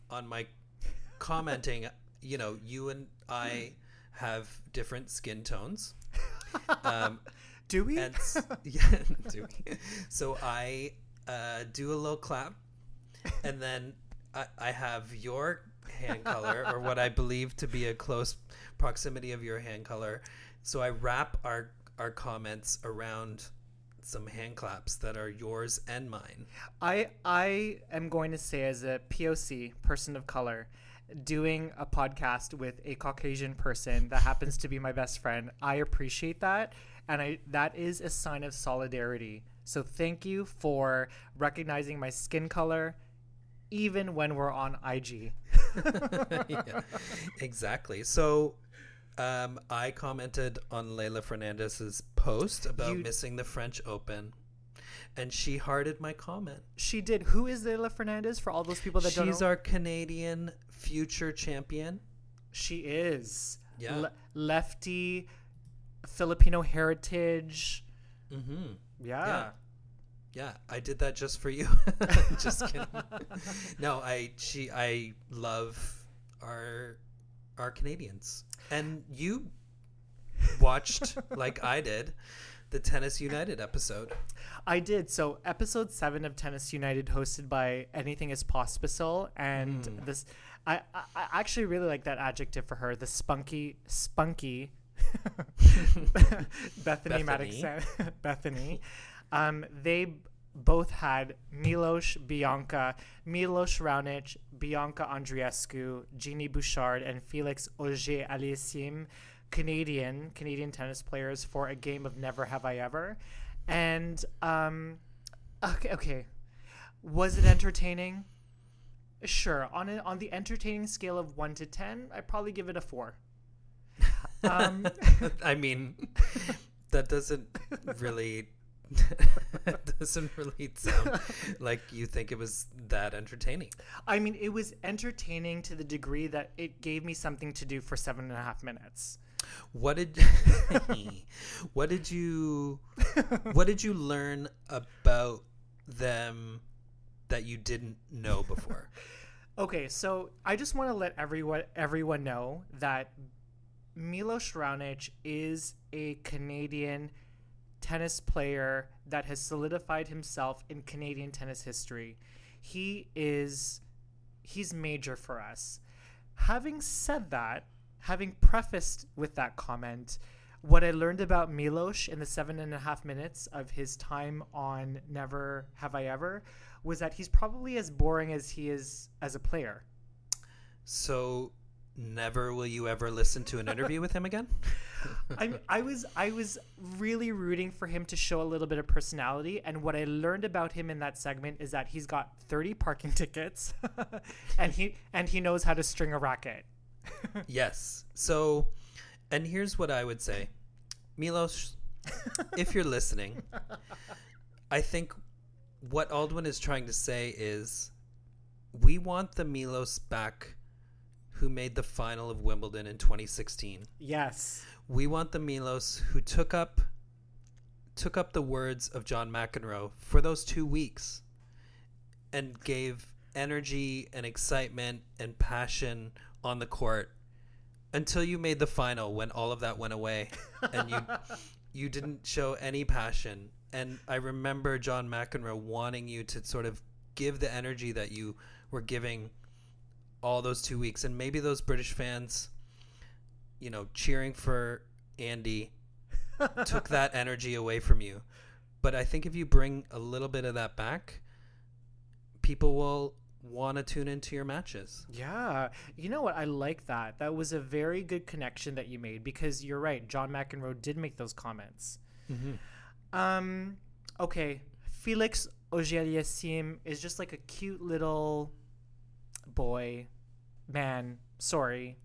on my [LAUGHS] commenting, you know, you and I [LAUGHS] have different skin tones. Um, Do we? and [LAUGHS] yeah, [LAUGHS] do we? so I uh, do a little clap, and then I, I have your hand color, or what I believe to be a close proximity of your hand color. So I wrap our our comments around some hand claps that are yours and mine. I I am going to say as a POC person of color doing a podcast with a Caucasian person that happens to be my best friend. I appreciate that and I that is a sign of solidarity. So thank you for recognizing my skin color even when we're on IG. [LAUGHS] [LAUGHS] yeah, exactly. So um, I commented on Leylah Fernandez's post about You- missing the French Open, and she hearted my comment. She did. Who is Leylah Fernandez for all those people that don't She's our Canadian future champion. she is. Yeah. Le- lefty Filipino heritage. Mm-hmm. Yeah. Yeah. Yeah, I did that just for you. [LAUGHS] just kidding. [LAUGHS] no, I she I love our our Canadians. And you watched [LAUGHS] like I did the Tennis United episode. I did. So episode seven of Tennis United, hosted by Anything Is Pospisil, and Hmm. this, I I actually really like that adjective for her, the spunky, spunky, [LAUGHS] Bethanie, Mattek, [LAUGHS] Bethanie. Um, they both had Milos Bianca, Milos Raonic, Bianca Andreescu, Genie Bouchard, and Felix Auger Aliassime, Canadian Canadian tennis players for a game of Never Have I Ever, and um, okay, okay. Was it entertaining? Sure. On a, on the entertaining scale of one to ten, I probably give it a four. [LAUGHS] Um, [LAUGHS] I mean, that doesn't really [LAUGHS] doesn't really sound like you think it was that entertaining. I mean, it was entertaining to the degree that it gave me something to do for seven and a half minutes. What did [LAUGHS] what did you what did you learn about them that you didn't know before? Okay, so I just want to let everyone everyone know that Milos Raonic is a Canadian tennis player that has solidified himself in Canadian tennis history. He is he's major for us. Having said that, having prefaced with that comment, what I learned about Milos in the seven and a half minutes of his time on Never Have I Ever was that he's probably as boring as he is as a player. So never will you ever listen to an interview with him again? [LAUGHS] I I was I was really rooting for him to show a little bit of personality, and what I learned about him in that segment is that he's got thirty parking [LAUGHS] tickets, [LAUGHS] and he and he knows how to string a racket. yes. So, and here's what I would say, Milos, if you're listening, I think what Aldwin is trying to say is, we want the Milos back who made the final of Wimbledon in 2016. Yes. We want the Milos who took up took up the words of John McEnroe for those 2 weeks and gave energy and excitement and passion on the court until you made the final when all of that went away and you [LAUGHS] you didn't show any passion and I remember John McEnroe wanting you to sort of give the energy that you were giving all those two weeks, and maybe those British fans, you know, cheering for Andy, [LAUGHS] took that energy away from you. But I think if you bring a little bit of that back, people will want to tune into your matches. Yeah. You know what? I like that. That was a very good connection that you made because you're right. John McEnroe did make those comments. Mm-hmm. Um, okay. Felix Auger-Aliassime is just like a cute little boy man, sorry.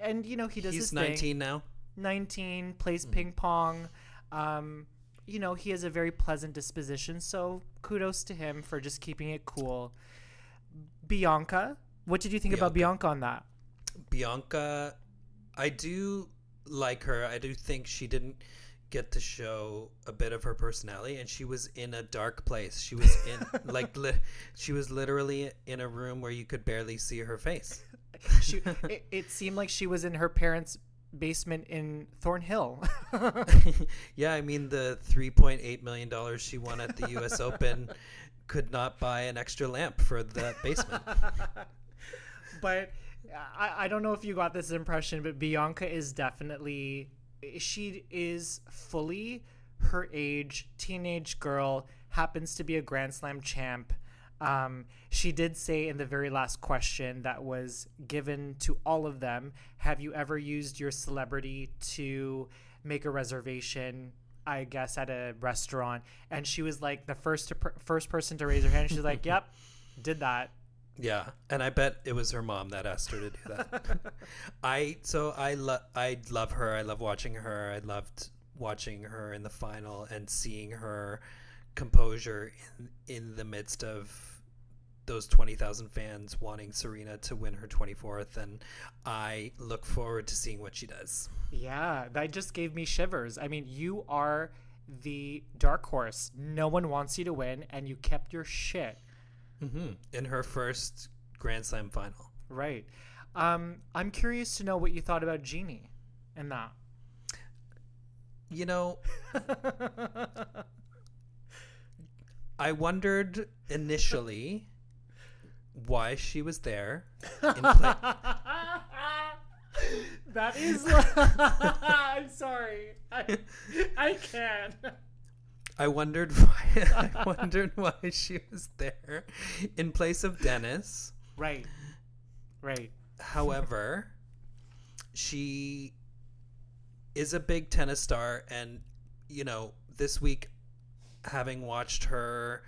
And you know he does. He's his 19 thing. now. 19 plays Mm-hmm. ping pong. Um, you know he has a very pleasant disposition, so kudos to him for just keeping it cool. Bianca, what did you think about Bianca on that? Bianca, I do like her. I do think she didn't get to show a bit of her personality and she was in a dark place. She was in [LAUGHS] like li- she was literally in a room where you could barely see her face. [LAUGHS] She, it, it seemed like she was in her parents' basement in Thornhill. [LAUGHS] yeah, I mean the 3.8 million dollars she won at the US Open could not buy an extra lamp for that basement. but uh, I, I don't know if you got this impression, but Bianca is definitely she is fully her age, teenage girl, happens to be a Grand Slam champ. Um, she did say in the very last question that was given to all of them Have you ever used your celebrity to make a reservation? I guess at a restaurant, and she was like the first to per- first person to raise her hand. She's like, [LAUGHS] "Yep, did that." Yeah, and I bet it was her mom that asked her to do that. [LAUGHS] I so I love I love her. I love watching her. I loved watching her in the final and seeing her composure in in the midst of those 20,000 fans wanting Serena to win her 24th and I look forward to seeing what she does. Yeah, that just gave me shivers. I mean, you are the dark horse. No one wants you to win and you kept your shit. Mm-hmm. In her first Grand Slam final. Right. Um, I'm curious to know what you thought about Genie and that. You know, I wondered initially why she was there. In play- [LAUGHS] that is. [LAUGHS] I'm sorry. I, I can't. I wondered [LAUGHS] why. I wondered why she was there in place of Denis. Right. Right. However, she is a big tennis star, and you know, this week, having watched her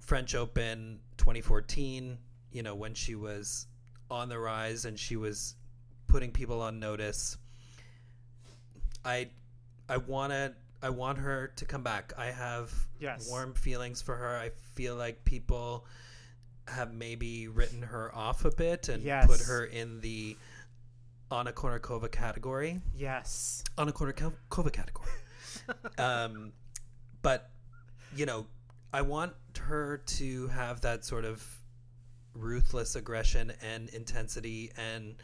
French Open 2014, you know, when she was on the rise and she was putting people on notice. I I want to I want her to come back. I have Yes. warm feelings for her. I feel like people have maybe written her off a bit and Yes. put her in the Anna Kournikova category. Yes. Anna Kournikova category. [LAUGHS] um, but you know, I want her to have that sort of ruthless aggression and intensity and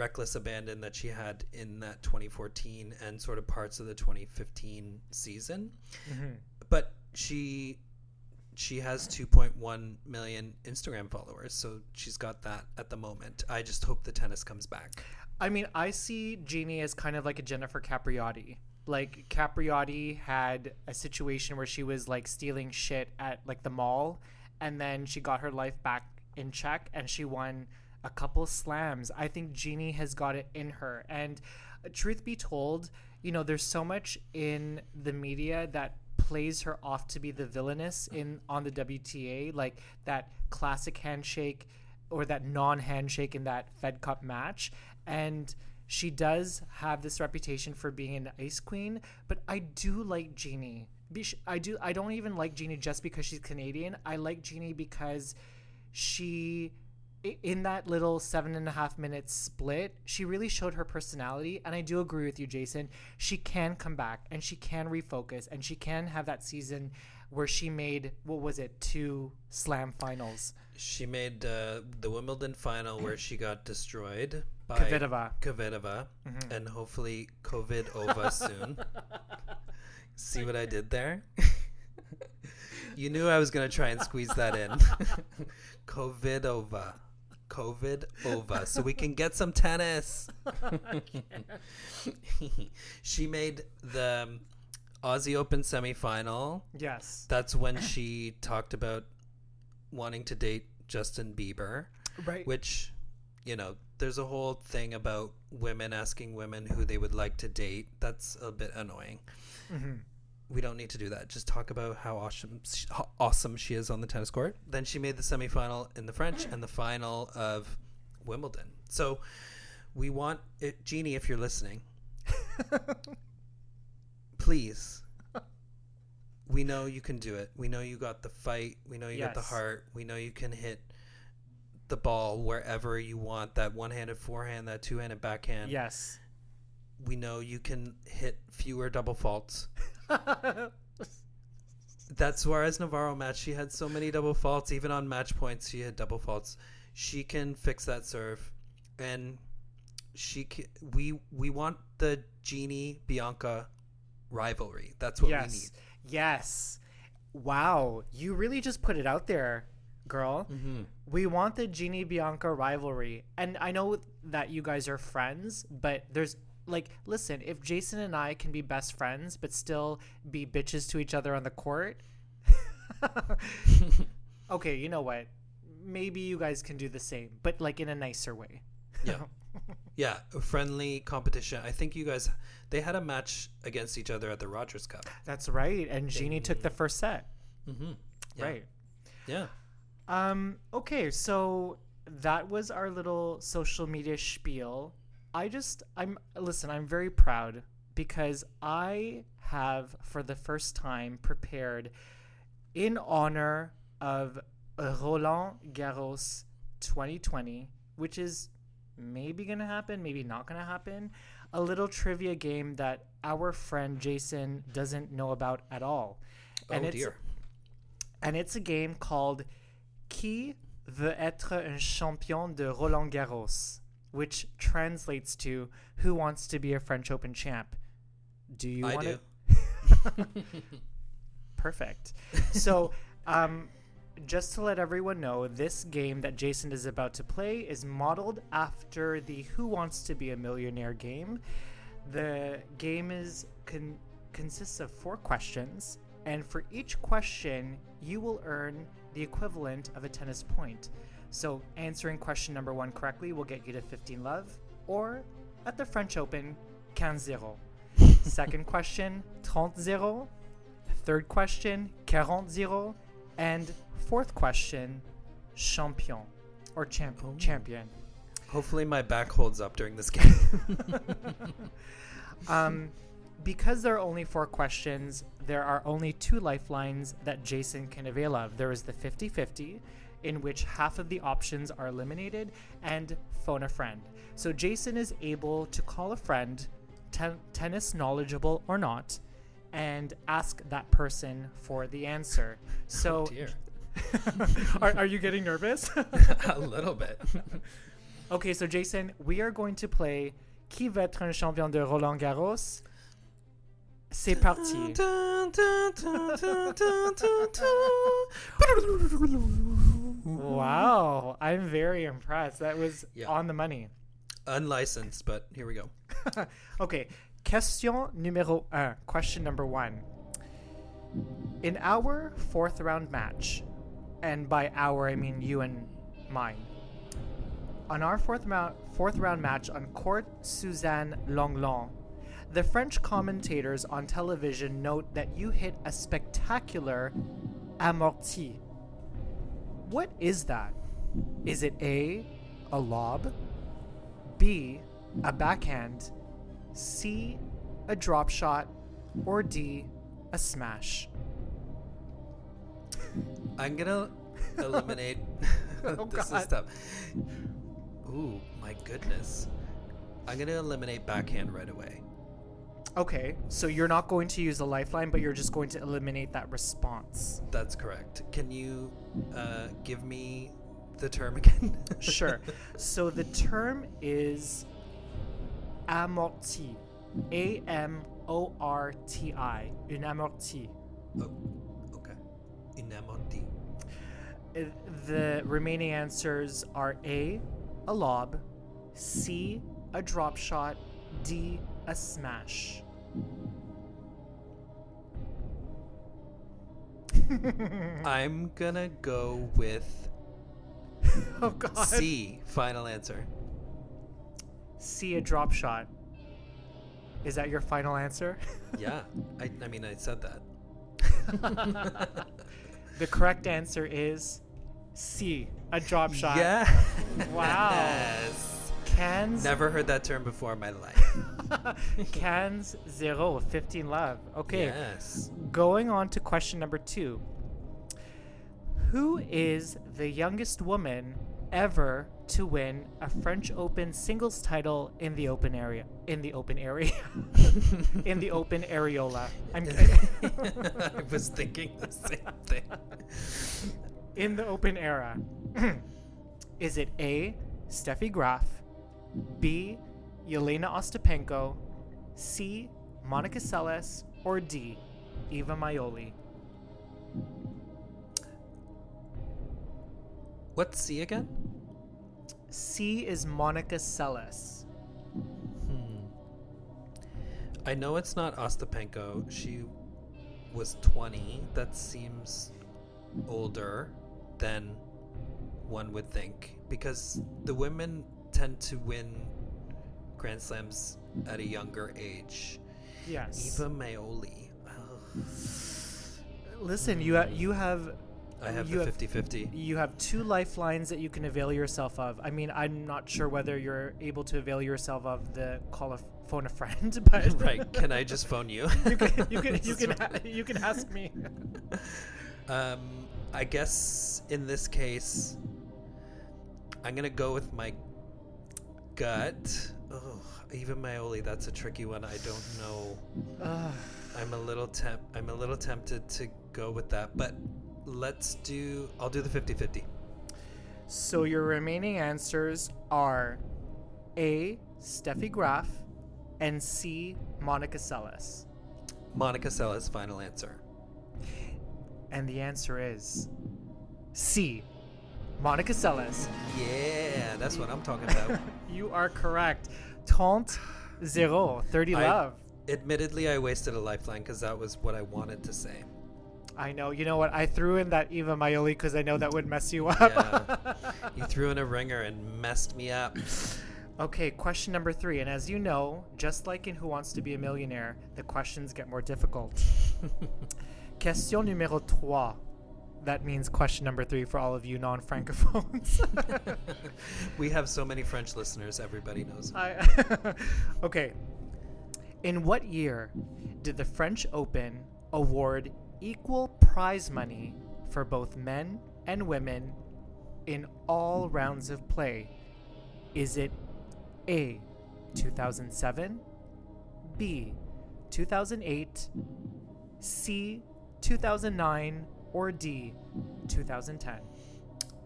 reckless abandon that she had in that 2014 and sort of parts of the 2015 season. Mm-hmm. But she she has 2.1 million Instagram followers, so she's got that at the moment. I just hope the tennis comes back. I mean, I see Genie as kind of like a Jennifer Capriati. Like Capriati had a situation where she was like stealing shit at like the mall, and then she got her life back in check, and she won a couple slams. I think Genie has got it in her, and uh, truth be told, you know, there's so much in the media that plays her off to be the villainous in on the WTA, like that classic handshake or that non-handshake in that Fed Cup match, and she does have this reputation for being an ice queen. But I do like Genie. I do. I don't even like Genie just because she's Canadian. I like Genie because she in that little seven and a half minute split, she really showed her personality. And I do agree with you, Jason. She can come back and she can refocus and she can have that season where she made, what was it, two slam finals. She made uh, the Wimbledon final where she got destroyed by Kvitova. Kvitova, and hopefully COVID over [LAUGHS] soon. See what I did there? [LAUGHS] you knew I was gonna try and squeeze that in. [LAUGHS] COVID over. COVID over. So we can get some tennis. [LAUGHS] she made the um, Aussie Open semifinal. Yes. That's when she talked about wanting to date Justin Bieber, Right. which, you know, there's a whole thing about women asking women who they would like to date. That's a bit annoying. We don't need to do that. Just talk about how awesome, how awesome she is on the tennis court. Then she made the semifinal in the French and the final of Wimbledon. So we want it, Genie, if you're listening, [LAUGHS] please. We know you can do it. We know you got the fight. We know you got the heart. We know you can hit the ball wherever you want. That one-handed forehand, that two-handed backhand. yes. We know you can hit fewer double faults. [LAUGHS] that Suarez Navarro match, she had so many double faults. Even on match points, she had double faults. She can fix that serve, and she can, we we want the Genie Bianca rivalry. That's what we need. yes. Yes. Wow. You really just put it out there, girl. Mm-hmm. We want the Genie Bianca rivalry. And I know that you guys are friends, but there's like, listen, if Jason and I can be best friends, but still be bitches to each other on the court. [LAUGHS] [LAUGHS] okay, you know what? Maybe you guys can do the same, but like in a nicer way. Yeah. [LAUGHS] Yeah, a friendly competition. I think you guys they had a match against each other at the Rogers Cup. That's right. And Genie took the first set. Mm-hmm. Yeah. Right. Yeah. Um, okay, so that was our little social media spiel. I just I'm listen, I'm very proud because I have for the first time prepared in honor of Roland Garros 2020, which is maybe going to happen, maybe not going to happen, a little trivia game that our friend Jason doesn't know about at all. Oh and it's dear. and it's a game called Qui veut être un champion de Roland Garros, which translates to Who wants to be a French Open champ? Do you I want do. to? [LAUGHS] Perfect. So, um, just to let everyone know, this game that Jason is about to play is modeled after the Who Wants to Be a Millionaire game. The game is con- consists of four questions, and for each question, you will earn the equivalent of a tennis point. So, answering question number one correctly will get you to 15 love, or at the French Open, 15-0. [LAUGHS] Second question, 30-0. Third question, 40-0. And fourth question, champion or champ- champion. Hopefully, my back holds up during this game. [LAUGHS] Um, because there are only four questions, there are only two lifelines that Jason can avail of. There is the 50 50, in which half of the options are eliminated, and phone a friend. So Jason is able to call a friend, ten- tennis knowledgeable or not, and ask that person for the answer. Oh, so, Dear, [LAUGHS] are, are you getting nervous? [LAUGHS] a little bit. [LAUGHS] okay, so Jason, we are going to play Qui va être un champion de Roland Garros? C'est parti. Mm-hmm. Wow, I'm very impressed. That was Yeah. on the money. Unlicensed, but here we go. [LAUGHS] Okay, question numéro un. Uh, question number one. In our fourth round match, and by our I mean you and mine. On our fourth round fourth round match on Court Suzanne Lenglen, the French commentators on television note that you hit a spectacular amorti. What is that? Is it A, a lob, B, a backhand, C, a drop shot, or D, a smash? I'm gonna [LAUGHS] eliminate. Oh, [LAUGHS] this God. is tough. Ooh, my goodness. I'm gonna eliminate backhand right away. Okay, so you're not going to use a lifeline, but you're just going to eliminate that response. That's correct. Can you uh, give me the term [LAUGHS] again? Sure. so the term is amorti. A M O R T I. Une amorti. oh, okay. Inamorti. Uh, The remaining answers are A, a lob, C, a drop shot, D, a smash. [LAUGHS] I'm gonna go with [LAUGHS] oh god. C. Final answer. C, a drop shot. Is that your final answer? [LAUGHS] Yeah. I, I mean, I said that. the correct answer is C, a drop shot. Yeah. Wow. Yes. Cans Never heard that term before in my life. [LAUGHS] Cans zero, 15 love. Okay. Yes. Going on to question number two. Who is the youngest woman ever to win a French Open singles title in the open area? In the open area. [LAUGHS] in the open areola. I'm [LAUGHS] I was thinking the same thing. in the open era. [CLEARS THROAT] is it A. Steffi Graf, B. Jelena Ostapenko, C. Monica Seles, or D. Iva Majoli? What's C again? C is Monica Seles. Hmm. I know it's not Ostapenko. She was 20. That seems older than one would think because the women tend to win Grand Slams at a younger age. Yes. Iva Majoli. Oh, [SIGHS] Listen, you ha- you have I have you the have 50 50. you have two lifelines that you can avail yourself of. I mean, I'm not sure whether you're able to avail yourself of the call a f- phone a friend, [LAUGHS] but [LAUGHS] right. Can I just phone you? you can you [LAUGHS] can you can, ha- you can ask me. Um, I guess in this case, I'm gonna go with my gut. Oh, even Majoli, that's a tricky one. I don't know. Ugh. I'm a little temp. I'm a little tempted to go with that, but let's do. I'll do the 50-50. So your remaining answers are A. Steffi Graf and C. Monica Seles. Monica Seles, final answer. And the answer is C. Monica Seles. Yeah, that's what I'm talking about. [LAUGHS] You are correct. Taunt zero, 30 I- love. Admittedly, I wasted a lifeline because that was what I wanted to say. I know. You know what? I threw in that Iva Majoli because I know that would mess you up. Yeah. [LAUGHS] You threw in a ringer and messed me up. okay, question number three. And as you know, just like in Who Wants to Be a Millionaire, the questions get more difficult. [LAUGHS] question numéro trois. That means question number three for all of you non-francophones. [LAUGHS] We have so many French listeners. Everybody knows. I, [LAUGHS] okay. In what year did the French Open award equal prize money for both men and women in all rounds of play? Is it A, 2007, B, 2008, C, 2009, or D, 2010?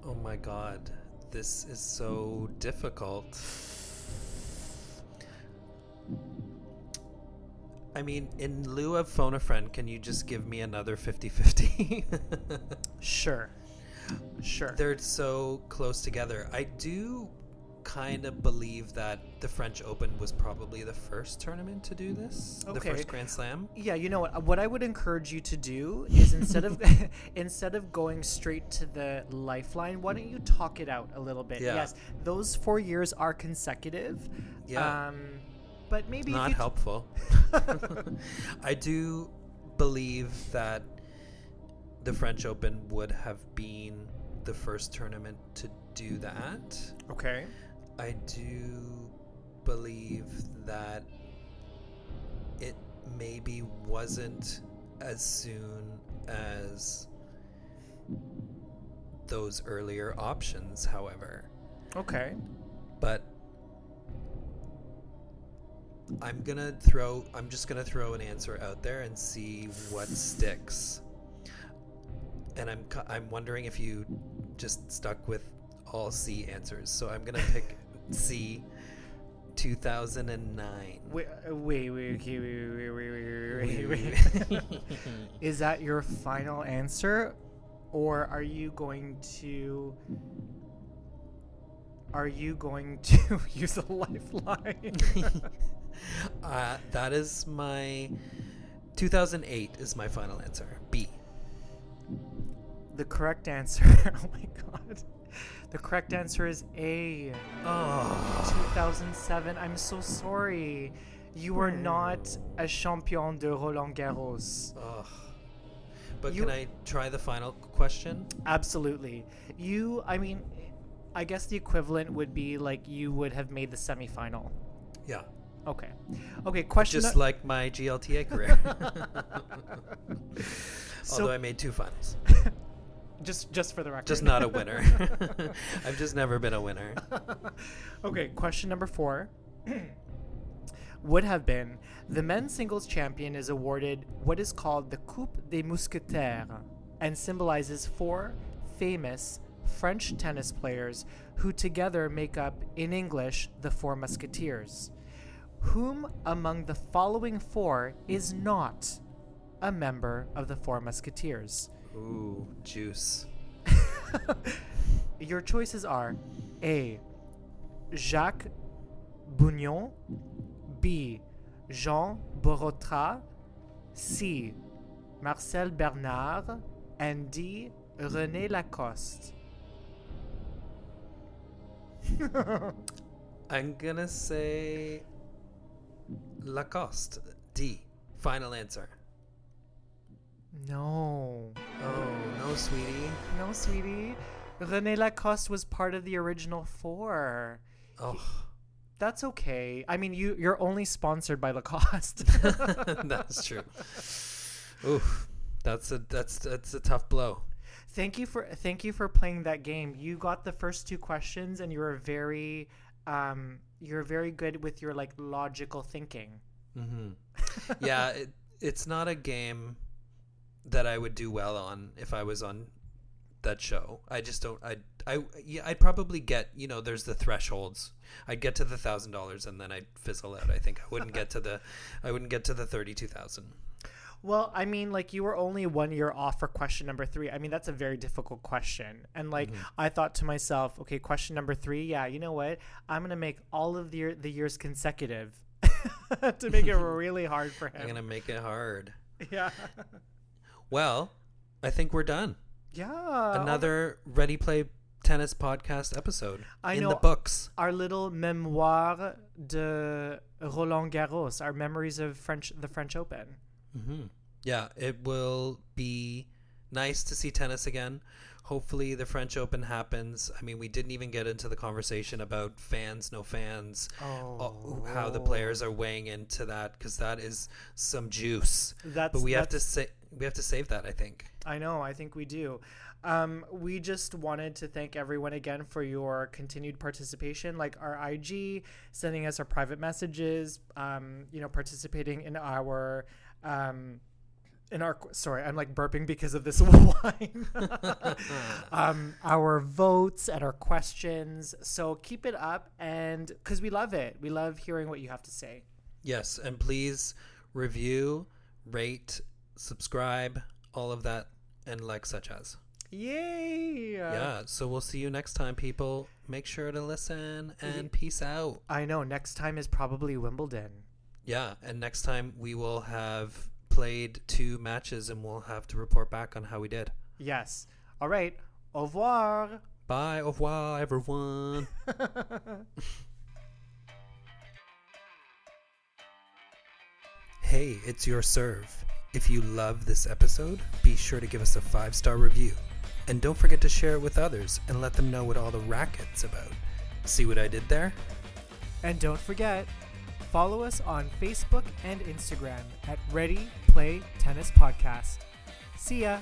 Oh my god, this is so difficult. I mean, in lieu of phone a friend, can you just give me another 50 50? [LAUGHS] Sure. Sure. They're so close together. I do kind of believe that the French Open was probably the first tournament to do this, the first Grand Slam. Yeah, you know what? What I would encourage you to do is instead of [LAUGHS] [LAUGHS] instead of going straight to the lifeline, why don't you talk it out a little bit? Yeah. Yes, those four years are consecutive. Yeah. Um, but maybe Not helpful. [LAUGHS] I do believe that the French Open would have been the first tournament to do that. okay. I do believe that it maybe wasn't as soon as those earlier options, however. Okay. But I'm gonna throw. I'm just gonna throw an answer out there and see what sticks. And I'm I'm wondering if you just stuck with all C answers. So I'm gonna pick C. 2009. Wait, uh, wait, wait, okay, wait, wait, wait, wait, wait, wait, wait. [LAUGHS] Is that your final answer, or are you going to? Are you going [LAUGHS] to use a lifeline? [LAUGHS] uh, that is my 2008 is my final answer. B. The correct answer. Oh my god. The correct answer is A. Oh. 2007. I'm so sorry. You were hmm. not a champion de Roland Garros. Ugh. But You- can I try the final question? Absolutely. You, I mean, I guess the equivalent would be like you would have made the semifinal. Yeah. Okay. Okay, question. Just like my GLTA career. So- [LAUGHS] Although I made two finals. [LAUGHS] just just for the record. Just not a winner. [LAUGHS] [LAUGHS] I've just never been a winner. [LAUGHS] okay, question number four [CLEARS THROAT] would have been the men's singles champion is awarded what is called the Coupe des Mousquetaires and symbolizes four famous French tennis players who together make up, in English, the Four Musketeers. Whom among the following four is not a member of the Four Musketeers? Ooh, juice. [LAUGHS] Your choices are A. Jacques Brugnon, B. Jean Borotra, C. Marcel Bernard, and D. René Lacoste. [LAUGHS] I'm gonna say Lacoste. D. Final answer. No. Oh, no, sweetie. No, sweetie. René Lacoste was part of the original four. Oh, That's okay. I mean, you you're only sponsored by Lacoste. [LAUGHS] that's true. Oof, that's a that's that's a tough blow. Thank you for thank you for playing that game. You got the first two questions, and you were very um you're very good with your like logical thinking. Mm-hmm. [LAUGHS] yeah, it, it's not a game that I would do well on if I was on that show. I just don't. I I yeah, I'd probably get you know. There's the thresholds. I'd get to the thousand dollars and then I'd fizzle out. I think I wouldn't get to the. I wouldn't get to the thirty two thousand. Well, I mean, like you were only one year off for question number three. I mean, that's a very difficult question. And like, mm-hmm. I thought to myself, okay, question number three. Yeah, you know what? I'm gonna make all of the year, the years consecutive [LAUGHS] to make it [LAUGHS] really hard for him. I'm gonna make it hard. Yeah. [LAUGHS] Well, I think we're done. Yeah. Another Ready Play Tennis podcast episode I in know- the books. our little memoir de Roland Garros, our memories of French, the French Open. hmm Yeah, it will be nice to see tennis again. Hopefully, the French Open happens. I mean, we didn't even get into the conversation about fans, no fans, Oh, how the players are weighing into that because that is some juice. That's but we have to say we have to save that. I think. I know. I think we do. Um, we just wanted to thank everyone again for your continued participation, like our IG, sending us our private messages, um, you know, participating in our. Um, in our sorry, I'm like burping because of this [LAUGHS] wine. [LAUGHS] um, our votes and our questions. So keep it up, and because we love it, we love hearing what you have to say. Yes, and please review, rate, subscribe, all of that, and like such as. Yay! yeah. So we'll see you next time, people. Make sure to listen and peace out. I know. Next time is probably Wimbledon. Yeah, and next time we will have played two matches and we'll have to report back on how we did. Yes. All right. Au revoir. Bye, au revoir, everyone. [LAUGHS] hey, it's your serve. If you love this episode, be sure to give us a five star review. And don't forget to share it with others and let them know what all the racket's about. See what I did there? And don't forget, follow us on Facebook and Instagram at Ready Play Tennis Podcast. See ya.